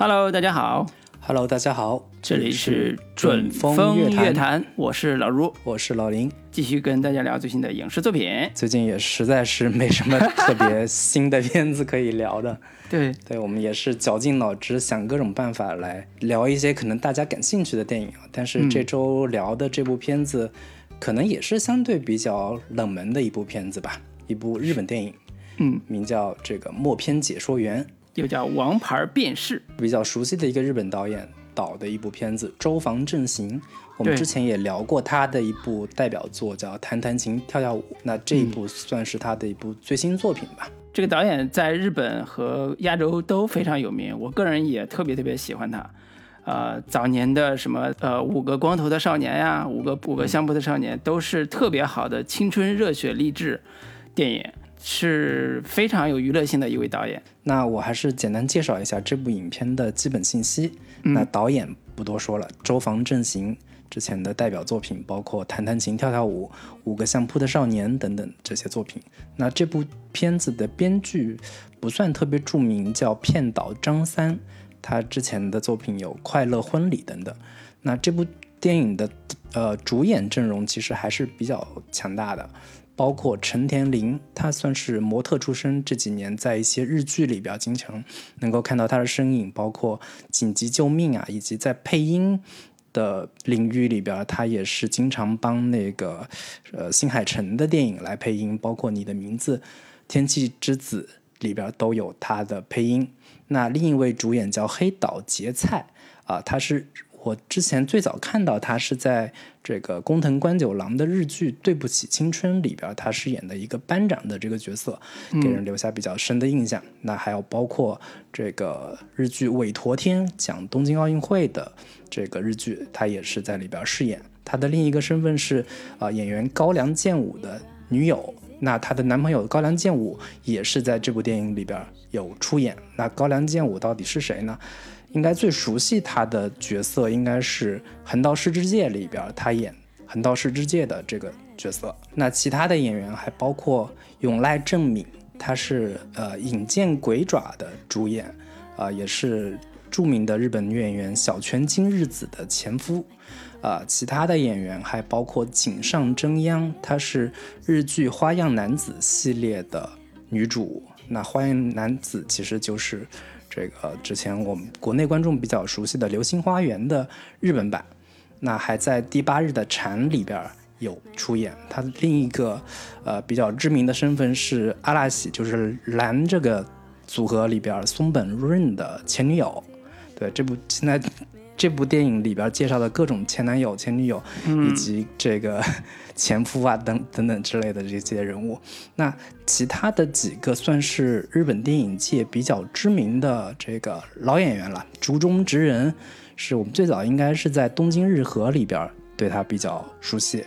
Hello，大家好，Hello，大家好，这里是准风风乐坛，乐坛，我是老卢，我是老林。继续跟大家聊最新的影视作品。最近也实在是没什么特别新的片子可以聊的，对，对我们也是绞尽脑汁想各种办法来聊一些可能大家感兴趣的电影啊。但是这周聊的这部片子，可能也是相对比较冷门的一部片子吧，一部日本电影，嗯，名叫这个《默片解说员》。又叫《王牌变式》，比较熟悉的一个日本导演导的一部片子《周防正行》，我们之前也聊过他的一部代表作叫《弹弹琴跳跳舞》，那这一部算是他的一部最新作品吧。这个导演在日本和亚洲都非常有名，我个人也特别特别喜欢他。呃，早年的什么呃五个光头的少年呀，五个五个相扑的少年，都是特别好的青春热血励志电影，是非常有娱乐性的一位导演。那我还是简单介绍一下这部影片的基本信息。那导演不多说了，周防正行之前的代表作品包括《弹弹琴跳跳舞》《五个相扑的少年》等等这些作品。那这部片子的编剧不算特别著名，叫片岛张三。他之前的作品有《快乐婚礼》等等。那这部电影的呃主演阵容其实还是比较强大的，包括陈田玲，她算是模特出身，这几年在一些日剧里边经常能够看到她的身影，包括《紧急救命》啊，以及在配音的领域里边，她也是经常帮那个呃新海诚的电影来配音，包括《你的名字》《天气之子》里边都有她的配音。那另一位主演叫黑岛结菜啊，他是我之前最早看到他是在这个工藤官九郎的日剧《对不起青春》里边，他饰演的一个班长的这个角色，给人留下比较深的印象。那还有包括这个日剧《韦陀天》讲东京奥运会的这个日剧，他也是在里边饰演。他的另一个身份是啊、呃演员高良健吾的女友。那她的男朋友高良健吾也是在这部电影里边有出演。那高良健吾到底是谁呢？应该最熟悉他的角色应该是《横道世之介》里边，他演横道世之介的这个角色。那其他的演员还包括永濑正敏，他是呃《引见鬼爪》的主演，啊、也是著名的日本女演员小泉今日子的前夫。啊、其他的演员还包括井上真央，她是日剧《花样男子》系列的女主。那《花样男子》其实就是这个之前我们国内观众比较熟悉的《流星花园》的日本版。那还在第八日的蝉里边有出演。他的另一个呃比较知名的身份是阿拉喜，就是蓝这个组合里边松本润的前女友。对，这部现在这部电影里边介绍的各种前男友、前女友，以及这个 前夫啊等等等之类的这些人物。那其他的几个算是日本电影界比较知名的这个老演员了，竹中直人是我们最早应该是在《东京日和》里边对他比较熟悉。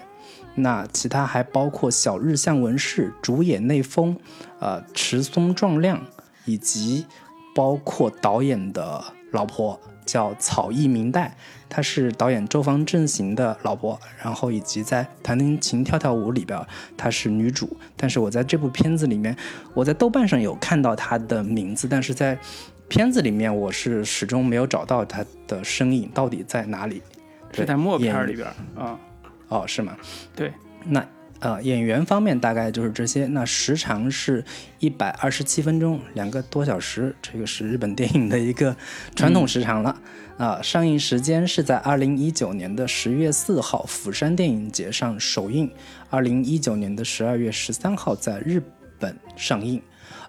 那其他还包括小日向文世、竹野内丰、呃池松壮亮，以及包括导演的老婆叫草艺明代，她是导演周防正行的老婆，然后以及在《弹弹琴跳跳舞》里边她是女主，但是我在这部片子里面，我在豆瓣上有看到她的名字，但是在片子里面我是始终没有找到她的身影到底在哪里。是在默片里边啊、哦，是吗？对，那呃，演员方面大概就是这些。那时长是一百二十七分钟，两个多小时，这个是日本电影的一个传统时长了。啊、上映时间是在二零一九年的十月四号釜山电影节上首映，二零一九年的十二月十三号在日本上映。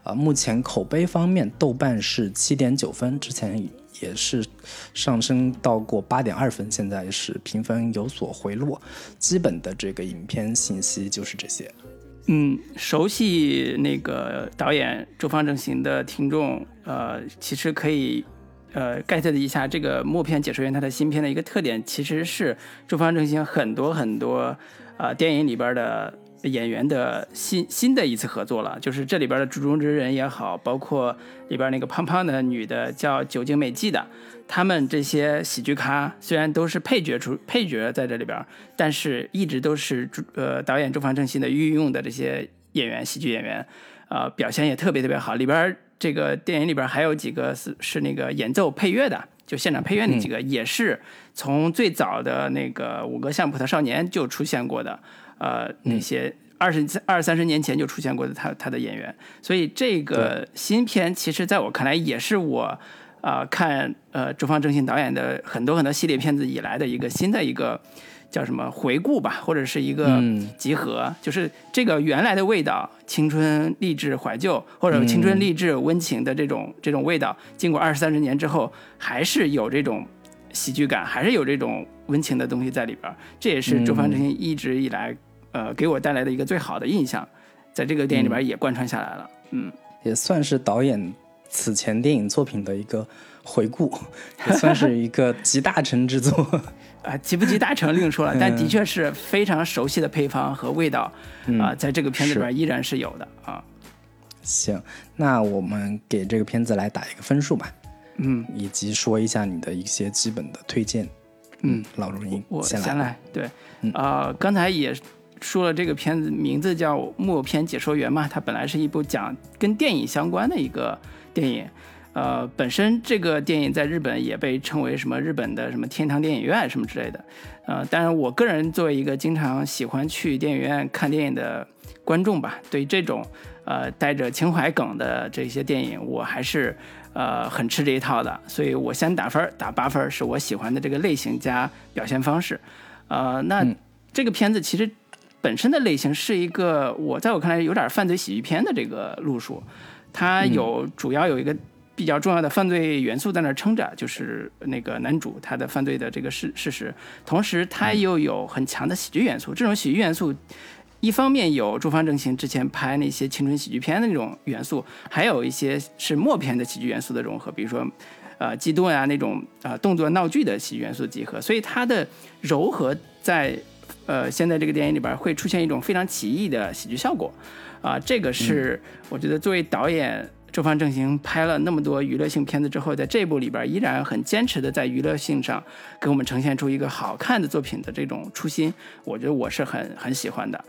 啊、目前口碑方面，豆瓣是七点九分，之前也是上升到过八点二分，现在是评分有所回落。基本的这个影片信息就是这些。嗯，熟悉那个导演周方正行的听众，呃，其实可以呃 get 一下这个默片解说员他的新片的一个特点，其实是周方正行很多很多呃电影里边的演员的新新的一次合作了，就是这里边的竹中之人也好，包括里边那个胖胖的女的叫酒井美纪的，他们这些喜剧咖虽然都是配角出配角在这里边，但是一直都是呃导演周防正新的御用的这些演员，喜剧演员，呃表现也特别特别好。里边这个电影里边还有几个是是那个演奏配乐的，就现场配乐那几个，也是从最早的那个五个像葡萄少年就出现过的，呃，那些二十二三十年前就出现过的他他的演员，所以这个新片其实在我看来也是我啊看呃周方正信导演的很多很多系列片子以来的一个新的一个。叫什么回顾吧，或者是一个集合，就是这个原来的味道，青春励志怀旧，或者青春励志温情的这种这种味道，经过二十三十年之后，还是有这种喜剧感，还是有这种温情的东西在里边。这也是周方正新一直以来呃给我带来的一个最好的印象，在这个电影里边也贯穿下来了。嗯，也算是导演此前电影作品的一个回顾，也算是一个集大成之作。啊，集不集大成另说了，但的确是非常熟悉的配方和味道啊，在这个片子里边依然是有的啊。行，那我们给这个片子来打一个分数吧。嗯，以及说一下你的一些基本的推荐。嗯，老荣英，我先来。对，啊，刚才也说了，这个片子名字叫《木偶片解说员》嘛，它本来是一部讲跟电影相关的一个电影。呃，本身这个电影在日本也被称为什么日本的什么天堂电影院什么之类的，呃，当然我个人作为一个经常喜欢去电影院看电影的观众吧，对这种呃带着情怀梗的这些电影，我还是呃很吃这一套的，所以我先打分，打八分，是我喜欢的这个类型加表现方式。呃，那这个片子其实本身的类型是一个我在我看来有点犯罪喜剧片的这个路数，它有主要有一个。比较重要的犯罪元素在那儿撑着，就是那个男主他的犯罪的这个事事实，同时它又有很强的喜剧元素。这种喜剧元素，一方面有朱方正行之前拍那些青春喜剧片的那种元素，还有一些是默片的喜剧元素的融合，比如说，呃，激动啊那种啊动作闹剧的喜剧元素集合。所以它的柔和在呃现在这个电影里边会出现一种非常奇异的喜剧效果，啊，这个是我觉得作为导演。周方正行拍了那么多娱乐性片子之后，在这部里边依然很坚持的在娱乐性上给我们呈现出一个好看的作品的这种初心，我觉得我是很很喜欢的。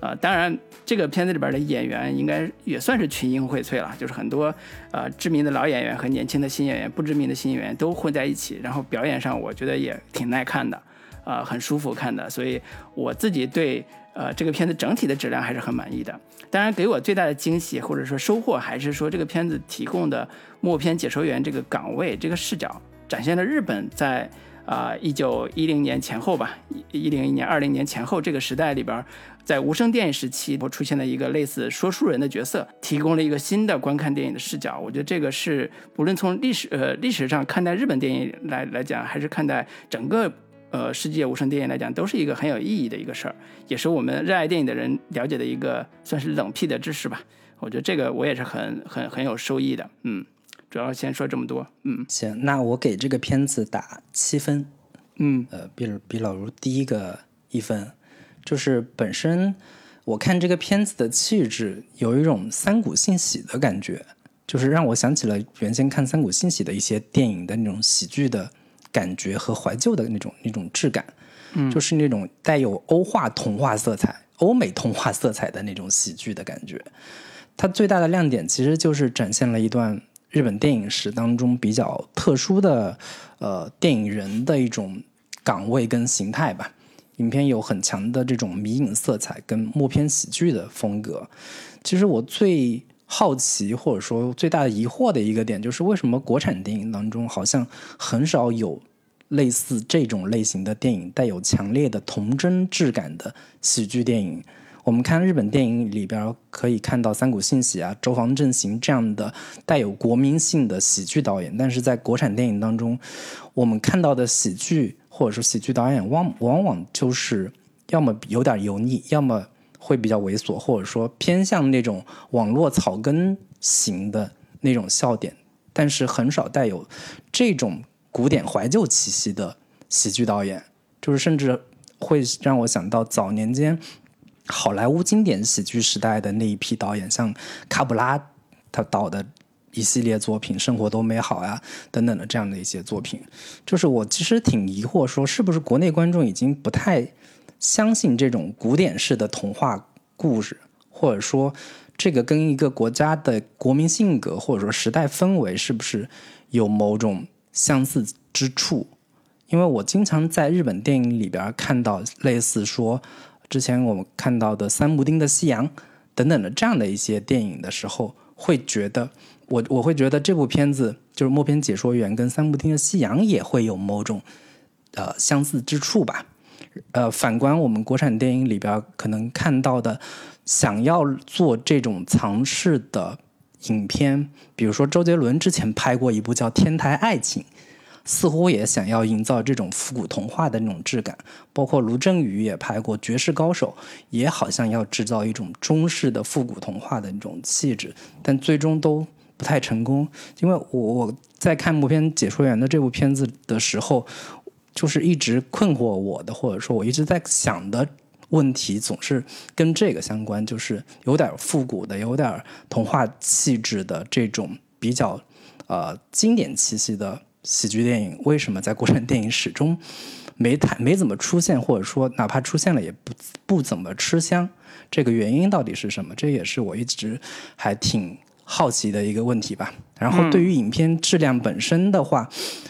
呃，当然这个片子里边的演员应该也算是群英荟萃了，就是很多呃知名的老演员和年轻的新演员、不知名的新演员都混在一起，然后表演上我觉得也挺耐看的，啊，很舒服看的，所以我自己对。呃，这个片子整体的质量还是很满意的。当然，给我最大的惊喜或者说收获，还是说这个片子提供的默片解说员这个岗位、这个视角，展现了日本在啊一九一零年前后吧，一零一年、二零年前后这个时代里边，在无声电影时期，我出现了一个类似说书人的角色，提供了一个新的观看电影的视角。我觉得这个是不论从历史呃历史上看待日本电影来来讲，还是看待整个。呃，世界无声电影来讲，都是一个很有意义的一个事儿，也是我们热爱电影的人了解的一个算是冷僻的知识吧。我觉得这个我也是很很很有收益的。嗯，主要先说这么多。嗯，行，那我给这个片子打七分。嗯，呃，比比老卢低一个一分，就是本身我看这个片子的气质有一种三股信喜的感觉，就是让我想起了原先看三股信喜的一些电影的那种喜剧的。感觉和怀旧的那种那种质感，嗯，就是那种带有欧化童话色彩、欧美童话色彩的那种喜剧的感觉。它最大的亮点其实就是展现了一段日本电影史当中比较特殊的呃电影人的一种岗位跟形态吧。影片有很强的这种迷影色彩跟默片喜剧的风格。其实我最。好奇或者说最大的疑惑的一个点，就是为什么国产电影当中好像很少有类似这种类型的电影，带有强烈的童真质感的喜剧电影？我们看日本电影里边可以看到三谷幸喜啊、周防正行这样的带有国民性的喜剧导演，但是在国产电影当中，我们看到的喜剧或者说喜剧导演往往往就是要么有点油腻，要么。会比较猥琐，或者说偏向那种网络草根型的那种笑点，但是很少带有这种古典怀旧气息的喜剧导演，就是甚至会让我想到早年间好莱坞经典喜剧时代的那一批导演，像卡布拉他导的一系列作品《生活多美好》呀等等的这样的一些作品，就是我其实挺疑惑，说是不是国内观众已经不太。相信这种古典式的童话故事，或者说这个跟一个国家的国民性格或者说时代氛围是不是有某种相似之处？因为我经常在日本电影里边看到类似说，之前我们看到的三木丁的夕阳等等的这样的一些电影的时候，会觉得我我会觉得这部片子就是默片解说员跟三木丁的夕阳也会有某种呃相似之处吧。呃，反观我们国产电影里边可能看到的，想要做这种尝试的影片，比如说周杰伦之前拍过一部叫《天台爱情》。似乎也想要营造这种复古童话的那种质感，包括卢正雨也拍过《绝世高手》，也好像要制造一种中式的复古童话的那种气质，但最终都不太成功。因为我我在看默片解说员的这部片子的时候，就是一直困惑我的，或者说我一直在想的问题，总是跟这个相关，就是有点复古的、有点童话气质的这种比较呃经典气息的。喜剧电影为什么在国产电影始终没太没怎么出现，或者说哪怕出现了也不不怎么吃香？这个原因到底是什么？这也是我一直还挺好奇的一个问题吧。然后对于影片质量本身的话，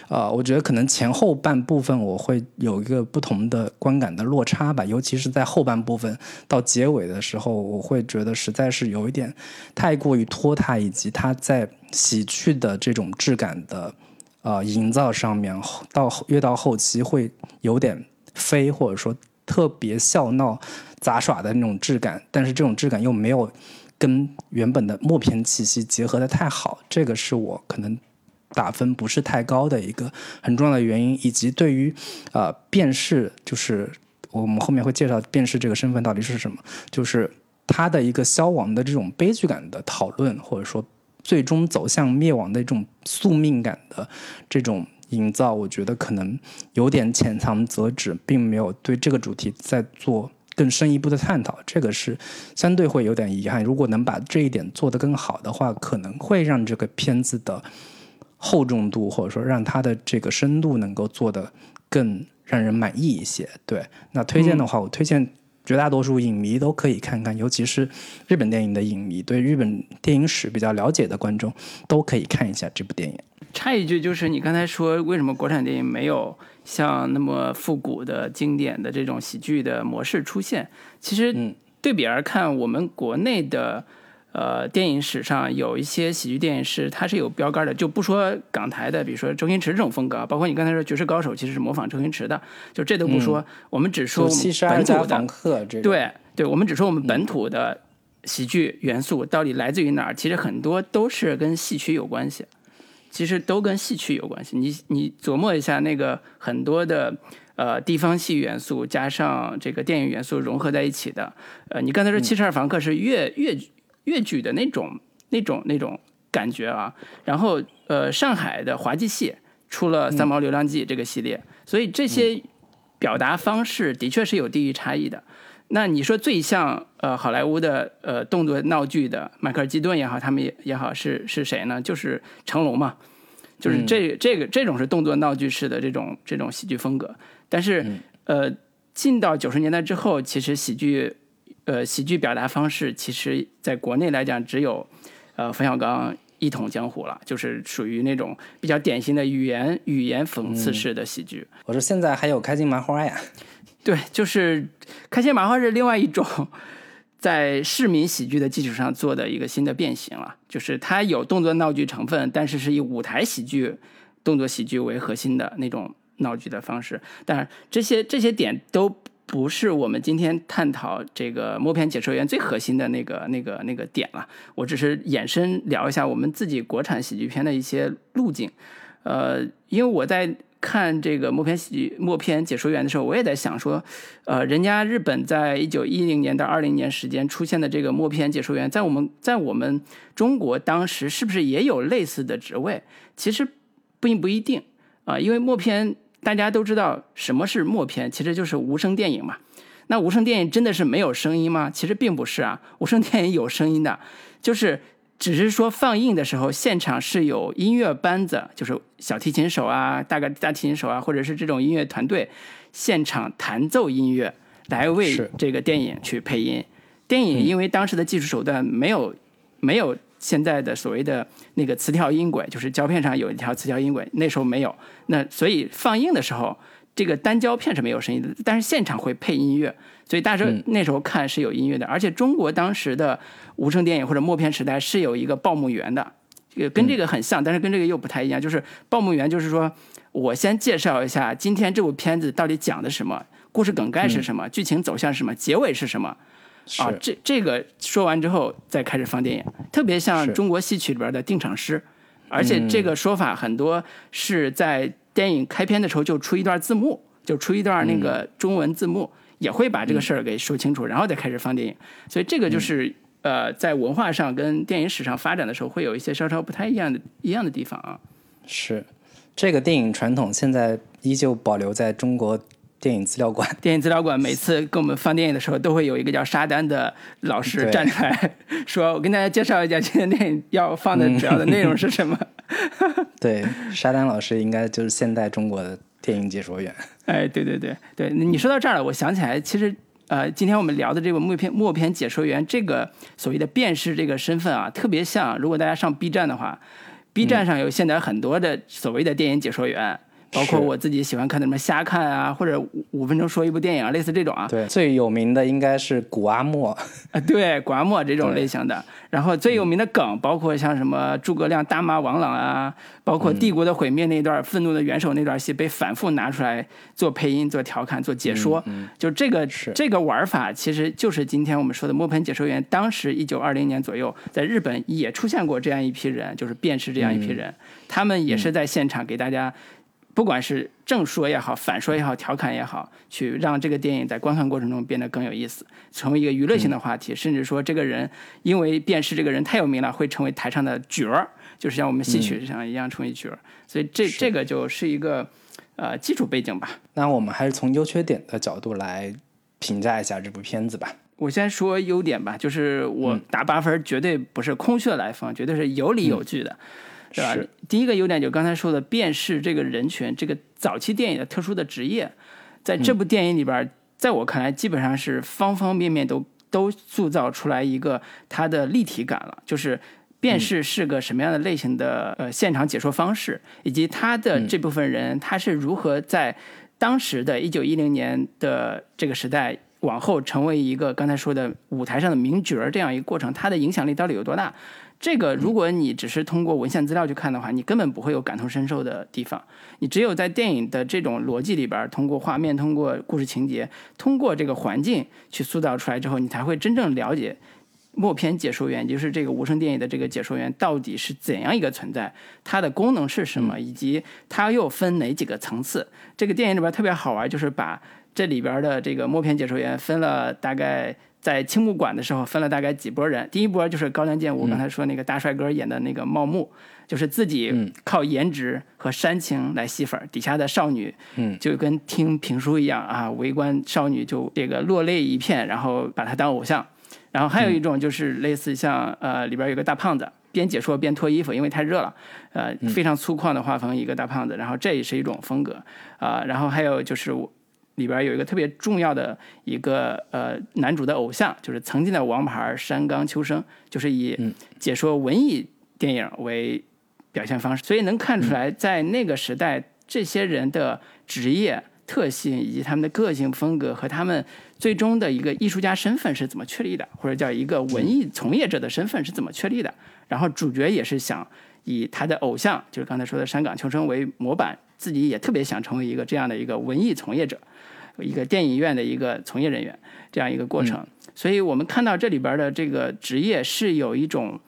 呃，我觉得可能前后半部分我会有一个不同的观感的落差吧，尤其是在后半部分到结尾的时候，我会觉得实在是有一点太过于拖沓，以及它在喜剧的这种质感的。呃，营造上面到越到后期会有点飞，或者说特别笑闹杂耍的那种质感，但是这种质感又没有跟原本的默片气息结合的太好，这个是我可能打分不是太高的一个很重要的原因，以及对于啊辨识，就是我们后面会介绍辨识这个身份到底是什么，就是他的一个消亡的这种悲剧感的讨论，或者说。最终走向灭亡的这种宿命感的这种营造，我觉得可能有点浅藏辄止，并没有对这个主题在做更深一步的探讨。这个是相对会有点遗憾。如果能把这一点做得更好的话，可能会让这个片子的厚重度，或者说让它的这个深度能够做得更让人满意一些。对，那推荐的话，我推荐。绝大多数影迷都可以看看，尤其是日本电影的影迷，对日本电影史比较了解的观众都可以看一下这部电影。插一句，就是你刚才说为什么国产电影没有像那么复古的经典的这种喜剧的模式出现？其实对比而看，我们国内的。呃，电影史上有一些喜剧电影是它是有标杆的，就不说港台的，比如说周星驰这种风格，包括你刚才说《绝世高手》其实是模仿周星驰的，就这都不说，我们只说本土的。对对，我们只说我们本土的喜剧元素到底来自于哪儿？其实很多都是跟戏曲有关系，其实都跟戏曲有关系。你你琢磨一下，那个很多的呃地方戏元素加上这个电影元素融合在一起的，呃，你刚才说《七十二房客》是粤粤剧。粤剧的那种、那种、那种感觉啊，然后呃，上海的滑稽戏出了《三毛流浪记》这个系列，所以这些表达方式的确是有地域差异的。那你说最像呃好莱坞的呃动作闹剧的迈克尔基顿也好，他们也也好是是谁呢？就是成龙嘛，就是这这个这种是动作闹剧式的这种这种喜剧风格。但是呃，进到九十年代之后，其实喜剧。呃，喜剧表达方式其实在国内来讲，只有呃冯小刚一统江湖了，就是属于那种比较典型的语言语言讽刺式的喜剧。我说现在还有开心麻花呀？对，就是开心麻花是另外一种在市民喜剧的基础上做的一个新的变形了，就是它有动作闹剧成分，但是是以舞台喜剧、动作喜剧为核心的那种闹剧的方式。但是这些这些点都。不是我们今天探讨这个摸片解说员最核心的那个、那个、那个点了。我只是延伸聊一下我们自己国产喜剧片的一些路径。呃，因为我在看这个默片喜剧、默片解说员的时候，我也在想说，呃，人家日本在一九一零年到二零年时间出现的这个默片解说员，在我们在我们中国当时是不是也有类似的职位？其实并不一定啊，因为默片。大家都知道什么是默片，其实就是无声电影嘛。那无声电影真的是没有声音吗？其实并不是啊，无声电影有声音的，就是只是说放映的时候现场是有音乐班子，就是小提琴手啊、大个大提琴手啊，或者是这种音乐团队现场弹奏音乐来为这个电影去配音。电影因为当时的技术手段没有没有现在的所谓的那个磁条音轨，就是胶片上有一条磁条音轨，那时候没有，那所以放映的时候。这个单胶片是没有声音的，但是现场会配音乐，所以大家那时候看是有音乐的。而且中国当时的无声电影或者默片时代是有一个报幕员的，这个跟这个很像，但是跟这个又不太一样。就是报幕员就是说我先介绍一下今天这部片子到底讲的什么，故事梗概是什么，剧情走向是什么，结尾是什么啊？这这个说完之后再开始放电影，特别像中国戏曲里边的定场诗，而且这个说法很多是在。电影开篇的时候就出一段字幕，就出一段那个中文字幕，也会把这个事儿给说清楚，然后再开始放电影。所以这个就是呃，在文化上跟电影史上发展的时候，会有一些稍稍不太一样的一样的地方啊。是，这个电影传统现在依旧保留在中国电影资料馆。电影资料馆每次给我们放电影的时候，都会有一个叫沙丹的老师站出来 说：“我跟大家介绍一下今天电影要放的主要的内容是什么。”对，沙丹老师应该就是现代中国的电影解说员。哎，对对对对，你说到这儿了，我想起来，其实呃，今天我们聊的这个默片默片解说员这个所谓的辨识这个身份啊，特别像，如果大家上 B 站的话，B 站上有现在很多的所谓的电影解说员。包括我自己喜欢看的什么瞎看啊，或者五五分钟说一部电影啊，类似这种啊。对，最有名的应该是古阿莫啊，对，古阿莫这种类型的。然后最有名的梗，包括像什么诸葛亮大骂王朗啊，包括帝国的毁灭那段愤怒的元首那段戏，被反复拿出来做配音、做调侃、做解说。就这个这个玩法，其实就是今天我们说的摸盆解说员。当时一九二零年左右，在日本也出现过这样一批人，就是辨识这样一批人，他们也是在现场给大家。不管是正说也好，反说也好，调侃也好，去让这个电影在观看过程中变得更有意思，成为一个娱乐性的话题，甚至说这个人因为辨识这个人太有名了，会成为台上的角儿，就是像我们戏曲上一样成为角儿。所以这这个就是一个呃基础背景吧。那我们还是从优缺点的角度来评价一下这部片子吧。我先说优点吧，就是我打八分，绝对不是空穴来风，绝对是有理有据的。是吧？第一个优点就刚才说的，辨识这个人群，这个早期电影的特殊的职业，在这部电影里边，在我看来，基本上是方方面面都都塑造出来一个它的立体感了。就是辨识是个什么样的类型的呃现场解说方式，以及他的这部分人他是如何在当时的一九一零年的这个时代往后成为一个刚才说的舞台上的名角儿这样一个过程，他的影响力到底有多大？这个，如果你只是通过文献资料去看的话，你根本不会有感同身受的地方。你只有在电影的这种逻辑里边，通过画面、通过故事情节、通过这个环境去塑造出来之后，你才会真正了解默片解说员，就是这个无声电影的这个解说员到底是怎样一个存在，它的功能是什么，以及它又分哪几个层次。这个电影里边特别好玩，就是把这里边的这个默片解说员分了大概。在青木馆的时候，分了大概几波人。第一波就是高梁健吾，刚才说那个大帅哥演的那个茂木，就是自己靠颜值和煽情来吸粉，底下的少女就跟听评书一样啊，围观少女就这个落泪一片，然后把他当偶像。然后还有一种就是类似像呃里边有个大胖子，边解说边脱衣服，因为太热了，呃非常粗犷的画风一个大胖子，然后这也是一种风格啊。然后还有就是里边有一个特别重要的一个呃男主的偶像，就是曾经的王牌山冈秋生，就是以解说文艺电影为表现方式，所以能看出来，在那个时代，这些人的职业特性以及他们的个性风格和他们最终的一个艺术家身份是怎么确立的，或者叫一个文艺从业者的身份是怎么确立的。然后主角也是想以他的偶像，就是刚才说的山冈秋生为模板，自己也特别想成为一个这样的一个文艺从业者。一个电影院的一个从业人员，这样一个过程，所以我们看到这里边的这个职业是有一种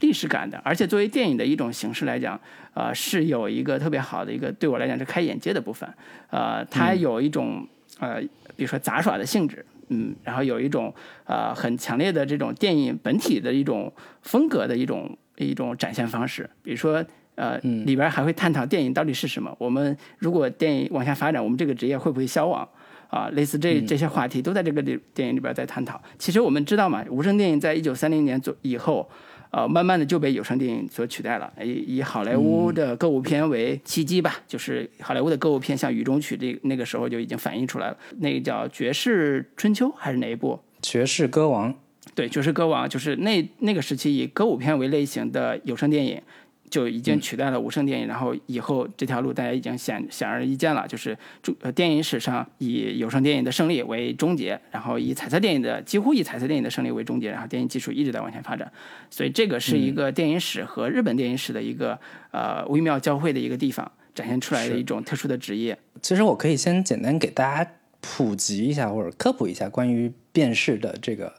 历史感的，而且作为电影的一种形式来讲，呃，是有一个特别好的一个对我来讲是开眼界的部分，呃，它有一种呃，比如说杂耍的性质，嗯，然后有一种呃很强烈的这种电影本体的一种风格的一种一种展现方式，比如说。呃，里边还会探讨电影到底是什么。我们如果电影往下发展，我们这个职业会不会消亡？啊，类似这这些话题都在这个里电影里边在探讨。其实我们知道嘛，无声电影在一九三零年左以后，呃，慢慢的就被有声电影所取代了。以以好莱坞的歌舞片为契机吧，就是好莱坞的歌舞片，像《雨中曲》这那个时候就已经反映出来了。那个叫《爵士春秋》还是哪一部？《爵士歌王》对，爵士歌王就是那那个时期以歌舞片为类型的有声电影。就已经取代了无声电影，然后以后这条路大家已经显显而易见了，就是中呃电影史上以有声电影的胜利为终结，然后以彩色电影的几乎以彩色电影的胜利为终结，然后电影技术一直在往前发展，所以这个是一个电影史和日本电影史的一个呃微妙交汇的一个地方，展现出来的一种特殊的职业。其实我可以先简单给大家普及一下或者科普一下关于辨识的这个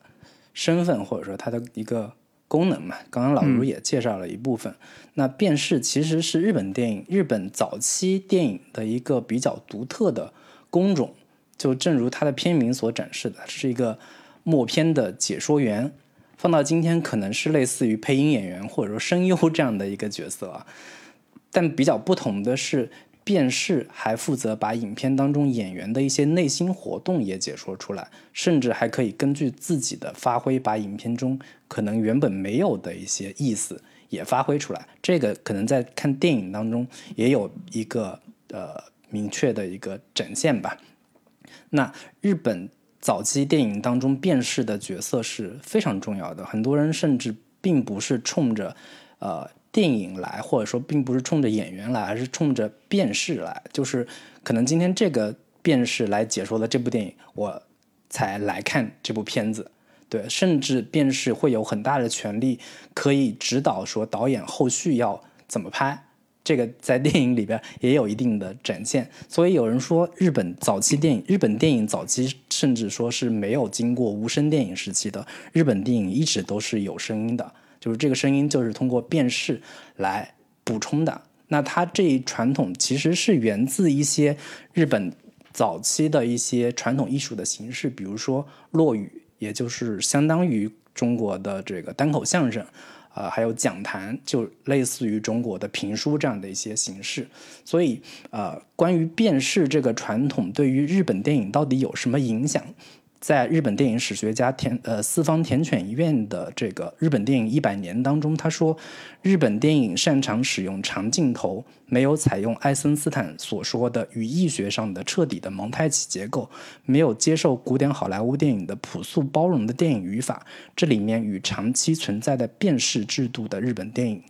身份或者说它的一个。功能嘛，刚刚老卢也介绍了一部分。那辨识其实是日本电影、日本早期电影的一个比较独特的工种。就正如它的片名所展示的，是一个默片的解说员。放到今天，可能是类似于配音演员或者说声优这样的一个角色啊。但比较不同的是。辨识还负责把影片当中演员的一些内心活动也解说出来，甚至还可以根据自己的发挥，把影片中可能原本没有的一些意思也发挥出来。这个可能在看电影当中也有一个呃明确的一个展现吧。那日本早期电影当中辨识的角色是非常重要的，很多人甚至并不是冲着呃。电影来，或者说并不是冲着演员来，而是冲着辨识来。就是可能今天这个辨识来解说的这部电影，我才来看这部片子。对，甚至辨识会有很大的权利，可以指导说导演后续要怎么拍。这个在电影里边也有一定的展现。所以有人说，日本早期电影，日本电影早期甚至说是没有经过无声电影时期的，日本电影一直都是有声音的。就是这个声音，就是通过辨识来补充的。那它这一传统其实是源自一些日本早期的一些传统艺术的形式，比如说落语，也就是相当于中国的这个单口相声，啊，还有讲坛，就类似于中国的评书这样的一些形式。所以，呃，关于辨识这个传统对于日本电影到底有什么影响？在日本电影史学家田呃四方田犬院的这个日本电影一百年当中，他说，日本电影擅长使用长镜头，没有采用艾森斯坦所说的语义学上的彻底的蒙太奇结构，没有接受古典好莱坞电影的朴素包容的电影语法。这里面与长期存在的辨识制度的日本电影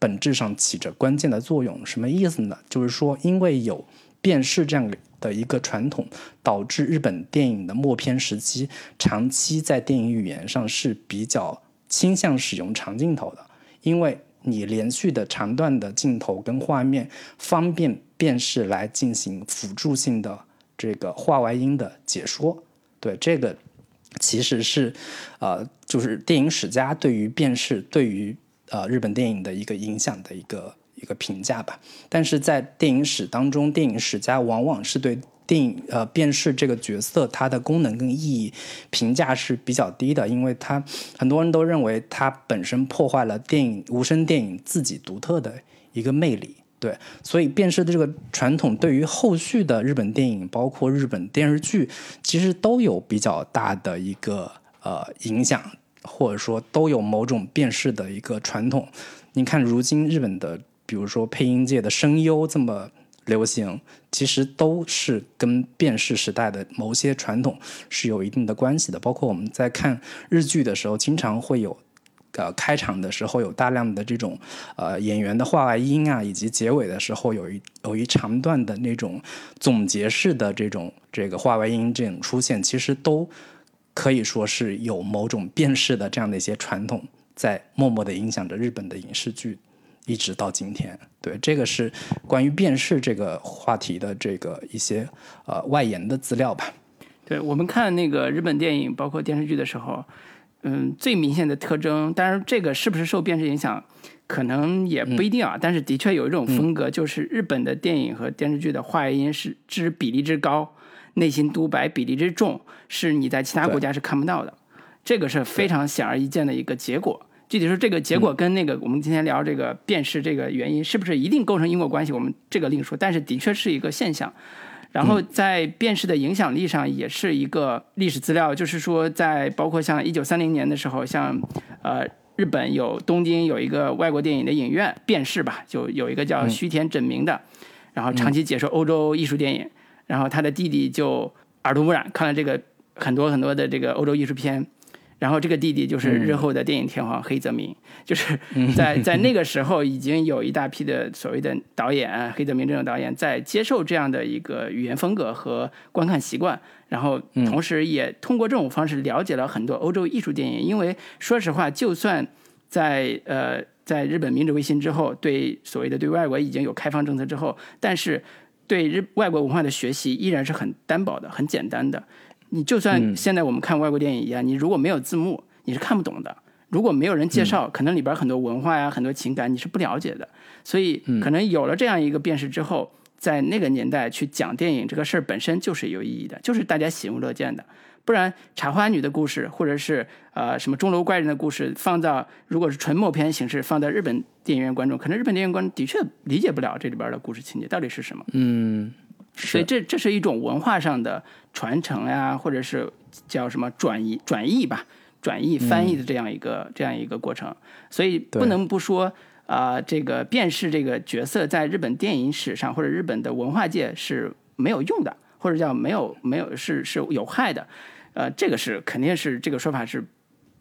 本质上起着关键的作用。什么意思呢？就是说，因为有辨识这样的一个传统，导致日本电影的默片时期长期在电影语言上是比较倾向使用长镜头的，因为你连续的长段的镜头跟画面方便辨识来进行辅助性的这个画外音的解说。对这个其实是呃，就是电影史家对于辨识对于呃日本电影的一个影响的一个。一个评价吧，但是在电影史当中，电影史家往往是对电影呃辨识这个角色它的功能跟意义评价是比较低的，因为它很多人都认为它本身破坏了电影无声电影自己独特的一个魅力。对，所以辨识的这个传统对于后续的日本电影，包括日本电视剧，其实都有比较大的一个呃影响，或者说都有某种辨识的一个传统。你看，如今日本的。比如说配音界的声优这么流行，其实都是跟辨识时代的某些传统是有一定的关系的。包括我们在看日剧的时候，经常会有呃开场的时候有大量的这种呃演员的话外音啊，以及结尾的时候有一有一长段的那种总结式的这种这个话外音这种出现，其实都可以说是有某种辨识的这样的一些传统在默默的影响着日本的影视剧。一直到今天，对这个是关于辨识这个话题的这个一些呃外延的资料吧。对我们看那个日本电影包括电视剧的时候，嗯，最明显的特征，当然这个是不是受辨识影响，可能也不一定啊。但是的确有一种风格，就是日本的电影和电视剧的话音是之比例之高，内心独白比例之重，是你在其他国家是看不到的。这个是非常显而易见的一个结果。具体说，这个结果跟那个我们今天聊这个辨识这个原因是不是一定构成因果关系？我们这个另说。但是的确是一个现象。然后在辨识的影响力上，也是一个历史资料。就是说，在包括像一九三零年的时候，像呃日本有东京有一个外国电影的影院辨识吧，就有一个叫须田准明的，然后长期解说欧洲艺术电影。然后他的弟弟就耳濡目染，看了这个很多很多的这个欧洲艺术片。然后这个弟弟就是日后的电影天皇黑泽明，就是在在那个时候已经有一大批的所谓的导演，黑泽明这种导演在接受这样的一个语言风格和观看习惯，然后同时也通过这种方式了解了很多欧洲艺术电影。因为说实话，就算在呃在日本明治维新之后，对所谓的对外国已经有开放政策之后，但是对日外国文化的学习依然是很单薄的、很简单的。你就算现在我们看外国电影一样，你如果没有字幕，你是看不懂的；如果没有人介绍，可能里边很多文化呀、很多情感你是不了解的。所以，可能有了这样一个辨识之后，在那个年代去讲电影这个事儿本身就是有意义的，就是大家喜闻乐见的。不然，茶花女的故事，或者是呃什么钟楼怪人的故事，放到如果是纯默片形式放在日本电影院观众，可能日本电影观众的确理解不了这里边的故事情节到底是什么。嗯。所以这这是一种文化上的传承呀，或者是叫什么转移转译吧，转译翻译的这样一个这样一个过程。所以不能不说啊，这个辨识这个角色在日本电影史上或者日本的文化界是没有用的，或者叫没有没有是是有害的。呃，这个是肯定是这个说法是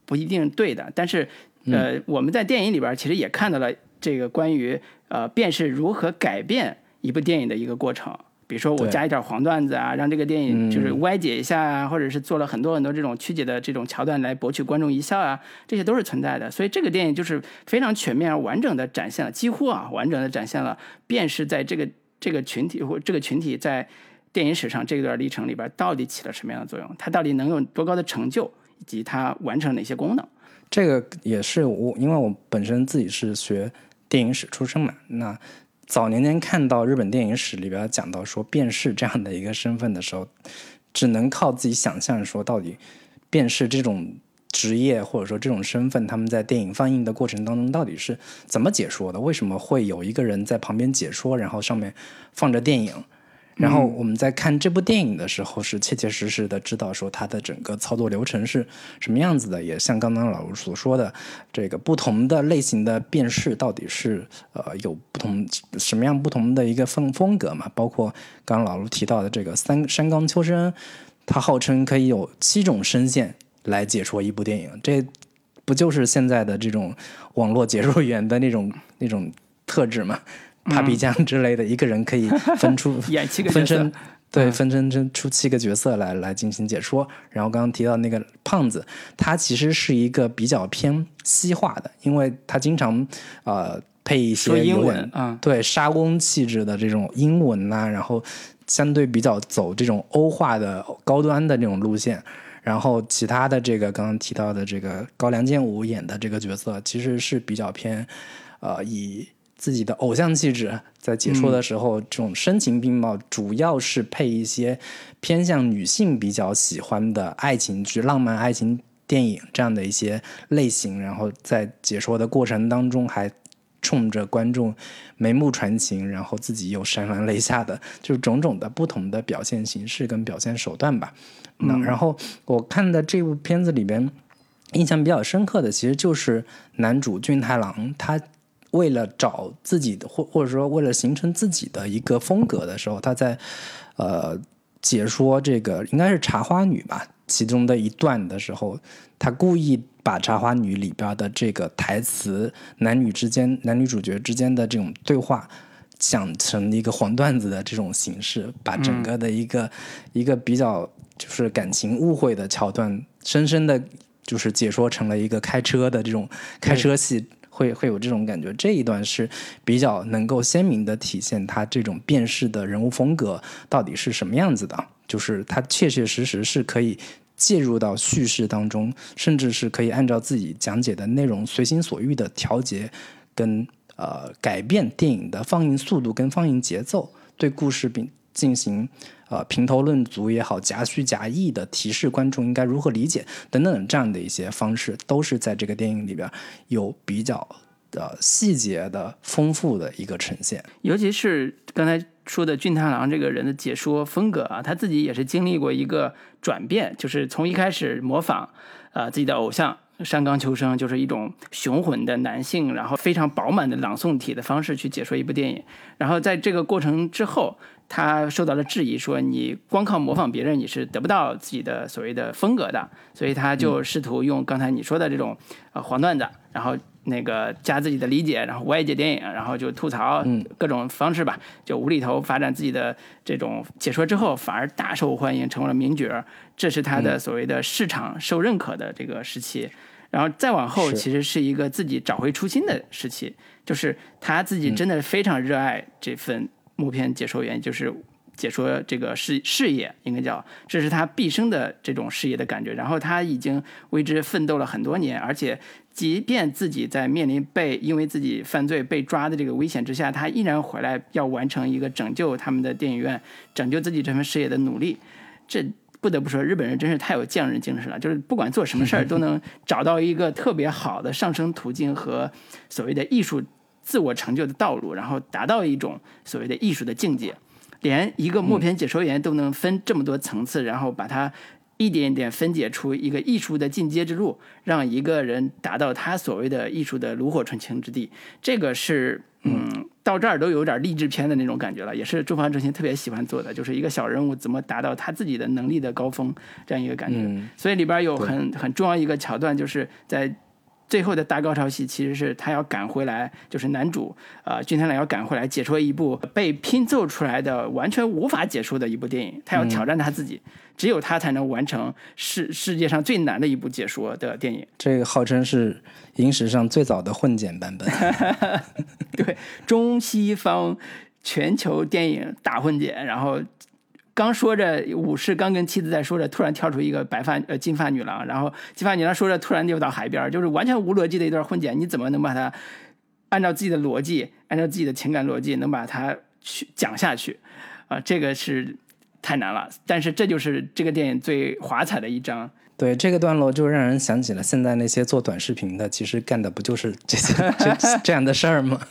不一定对的。但是呃，我们在电影里边其实也看到了这个关于呃辨识如何改变一部电影的一个过程。比如说我加一点黄段子啊，让这个电影就是歪解一下啊，或者是做了很多很多这种曲解的这种桥段来博取观众一笑啊，这些都是存在的。所以这个电影就是非常全面而完整的展现了，几乎啊完整的展现了，便是在这个这个群体或这个群体在电影史上这段历程里边到底起了什么样的作用，它到底能有多高的成就，以及它完成哪些功能。这个也是我，因为我本身自己是学电影史出身嘛，那。早年间看到日本电影史里边讲到说辨识这样的一个身份的时候，只能靠自己想象说到底辨识这种职业或者说这种身份，他们在电影放映的过程当中到底是怎么解说的？为什么会有一个人在旁边解说，然后上面放着电影？然后我们在看这部电影的时候，是切切实实的知道说它的整个操作流程是什么样子的。也像刚刚老卢所说的，这个不同的类型的辨识到底是呃有不同什么样不同的一个风风格嘛？包括刚刚老卢提到的这个三山冈秋生，他号称可以有七种声线来解说一部电影，这不就是现在的这种网络解说员的那种那种特质吗？Papi 酱之类的，一个人可以分出 演七个分身，对，分身出七个角色来来进行解说。然后刚刚提到那个胖子，他其实是一个比较偏西化的，因为他经常呃配一些英文，啊，对，沙翁气质的这种英文呐，然后相对比较走这种欧化的高端的这种路线。然后其他的这个刚刚提到的这个高良健吾演的这个角色，其实是比较偏呃以。自己的偶像气质，在解说的时候，这种声情并茂，主要是配一些偏向女性比较喜欢的爱情剧、浪漫爱情电影这样的一些类型，然后在解说的过程当中，还冲着观众眉目传情，然后自己又潸然泪下的，就是种种的不同的表现形式跟表现手段吧。那然后我看的这部片子里边，印象比较深刻的，其实就是男主俊太郎他。为了找自己的，或或者说为了形成自己的一个风格的时候，他在呃解说这个应该是《茶花女》吧，其中的一段的时候，他故意把《茶花女》里边的这个台词，男女之间、男女主角之间的这种对话，讲成一个黄段子的这种形式，把整个的一个一个比较就是感情误会的桥段，深深的就是解说成了一个开车的这种开车戏。会会有这种感觉，这一段是比较能够鲜明的体现他这种辨识的人物风格到底是什么样子的，就是他确确实实是可以介入到叙事当中，甚至是可以按照自己讲解的内容随心所欲的调节跟呃改变电影的放映速度跟放映节奏，对故事并进行。呃，评头论足也好，夹叙夹议的提示观众应该如何理解等等这样的一些方式，都是在这个电影里边有比较的细节的丰富的一个呈现。尤其是刚才说的俊太郎这个人的解说风格啊，他自己也是经历过一个转变，就是从一开始模仿啊自己的偶像。山冈秋生就是一种雄浑的男性，然后非常饱满的朗诵体的方式去解说一部电影。然后在这个过程之后，他受到了质疑，说你光靠模仿别人，你是得不到自己的所谓的风格的。所以他就试图用刚才你说的这种呃黄段子，然后那个加自己的理解，然后歪解电影，然后就吐槽各种方式吧，就无厘头发展自己的这种解说之后，反而大受欢迎，成为了名角。这是他的所谓的市场受认可的这个时期。然后再往后，其实是一个自己找回初心的时期，就是他自己真的非常热爱这份默片解说员，就是解说这个事事业，应该叫这是他毕生的这种事业的感觉。然后他已经为之奋斗了很多年，而且即便自己在面临被因为自己犯罪被抓的这个危险之下，他依然回来要完成一个拯救他们的电影院、拯救自己这份事业的努力。这。不得不说，日本人真是太有匠人精神了，就是不管做什么事儿，都能找到一个特别好的上升途径和所谓的艺术自我成就的道路，然后达到一种所谓的艺术的境界。连一个默片解说员都能分这么多层次，然后把它一点一点分解出一个艺术的进阶之路，让一个人达到他所谓的艺术的炉火纯青之地。这个是嗯。到这儿都有点励志片的那种感觉了，也是周防正心特别喜欢做的，就是一个小人物怎么达到他自己的能力的高峰这样一个感觉。所以里边有很很重要一个桥段，就是在最后的大高潮戏，其实是他要赶回来，就是男主呃君太郎要赶回来解说一部被拼凑出来的完全无法解说的一部电影，他要挑战他自己。只有他才能完成世世界上最难的一部解说的电影。这个号称是影史上最早的混剪版本。对，中西方全球电影大混剪。然后刚说着武士刚跟妻子在说着，突然跳出一个白发呃金发女郎，然后金发女郎说着，突然就到海边，就是完全无逻辑的一段混剪。你怎么能把它按照自己的逻辑，按照自己的情感逻辑，能把它去讲下去？啊，这个是。太难了，但是这就是这个电影最华彩的一章。对这个段落，就让人想起了现在那些做短视频的，其实干的不就是这些这这样的事儿吗？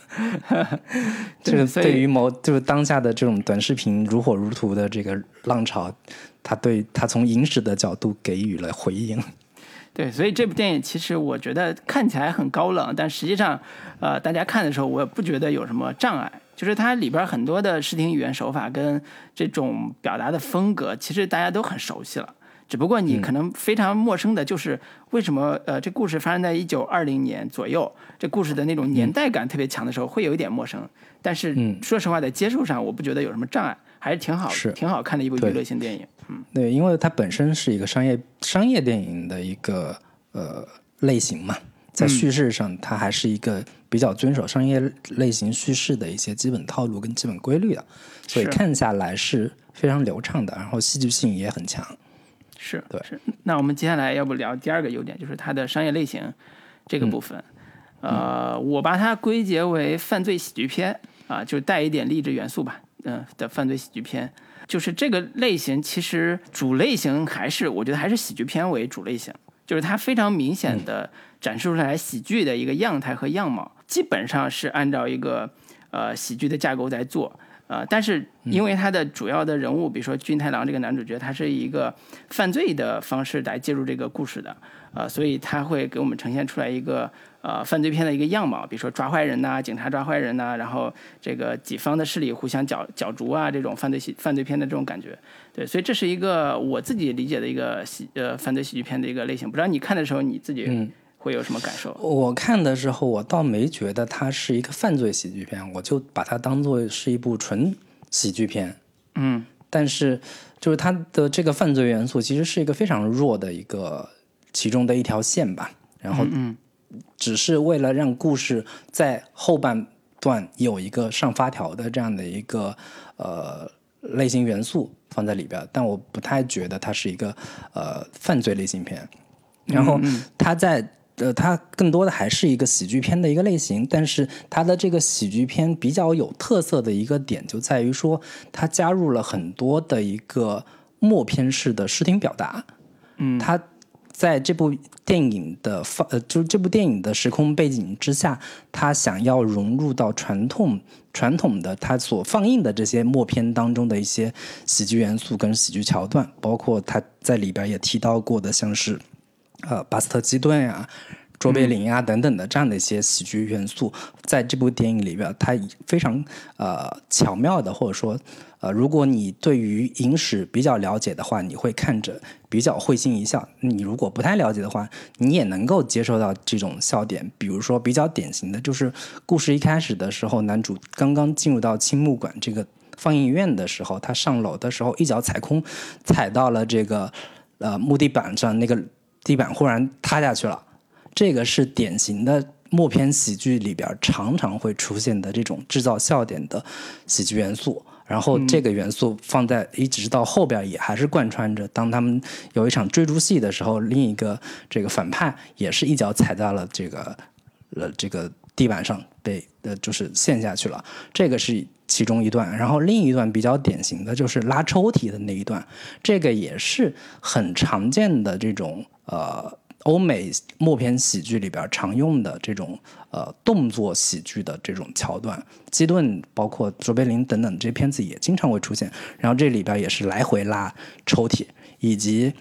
就是对于某就是当下的这种短视频如火如荼的这个浪潮，他对他从影史的角度给予了回应。对，所以这部电影其实我觉得看起来很高冷，但实际上，呃，大家看的时候，我也不觉得有什么障碍。就是它里边很多的视听语言手法跟这种表达的风格，其实大家都很熟悉了。只不过你可能非常陌生的，就是为什么呃，这故事发生在一九二零年左右，这故事的那种年代感特别强的时候，会有一点陌生。但是说实话，在接受上，我不觉得有什么障碍，还是挺好，是挺好看的一部娱乐性电影。嗯，对，因为它本身是一个商业商业电影的一个呃类型嘛。在叙事上，它还是一个比较遵守商业类型叙事的一些基本套路跟基本规律的，所以看下来是非常流畅的，然后戏剧性也很强。是对，是。那我们接下来要不聊第二个优点，就是它的商业类型这个部分。呃，我把它归结为犯罪喜剧片啊，就带一点励志元素吧，嗯的犯罪喜剧片。就是这个类型，其实主类型还是我觉得还是喜剧片为主类型。就是它非常明显的展示出来喜剧的一个样态和样貌，基本上是按照一个呃喜剧的架构在做，呃，但是因为它的主要的人物，比如说君太郎这个男主角，他是以一个犯罪的方式来介入这个故事的，呃，所以他会给我们呈现出来一个。呃，犯罪片的一个样貌，比如说抓坏人呐，警察抓坏人呐，然后这个己方的势力互相角角逐啊，这种犯罪喜犯罪片的这种感觉，对，所以这是一个我自己理解的一个喜呃犯罪喜剧片的一个类型。不知道你看的时候你自己会有什么感受？我看的时候，我倒没觉得它是一个犯罪喜剧片，我就把它当做是一部纯喜剧片。嗯，但是就是它的这个犯罪元素其实是一个非常弱的一个其中的一条线吧，然后嗯。只是为了让故事在后半段有一个上发条的这样的一个呃类型元素放在里边，但我不太觉得它是一个呃犯罪类型片。然后它在呃它更多的还是一个喜剧片的一个类型，但是它的这个喜剧片比较有特色的一个点就在于说，它加入了很多的一个默片式的视听表达。嗯，它。在这部电影的放呃，就是这部电影的时空背景之下，他想要融入到传统传统的它所放映的这些默片当中的一些喜剧元素跟喜剧桥段，包括他在里边也提到过的，像是呃巴斯特基顿呀。卓别林啊等等的这样的一些喜剧元素，在这部电影里边，它非常呃巧妙的，或者说呃，如果你对于影史比较了解的话，你会看着比较会心一笑；你如果不太了解的话，你也能够接受到这种笑点。比如说比较典型的就是故事一开始的时候，男主刚刚进入到青木馆这个放映院的时候，他上楼的时候一脚踩空，踩到了这个呃木地板上，那个地板忽然塌下去了。这个是典型的默片喜剧里边常常会出现的这种制造笑点的喜剧元素，然后这个元素放在一直到后边也还是贯穿着。当他们有一场追逐戏的时候，另一个这个反派也是一脚踩在了这个呃这个地板上，被呃就是陷下去了。这个是其中一段，然后另一段比较典型的就是拉抽屉的那一段，这个也是很常见的这种呃。欧美默片喜剧里边常用的这种呃动作喜剧的这种桥段，基顿包括卓别林等等这些片子也经常会出现。然后这里边也是来回拉抽屉，以及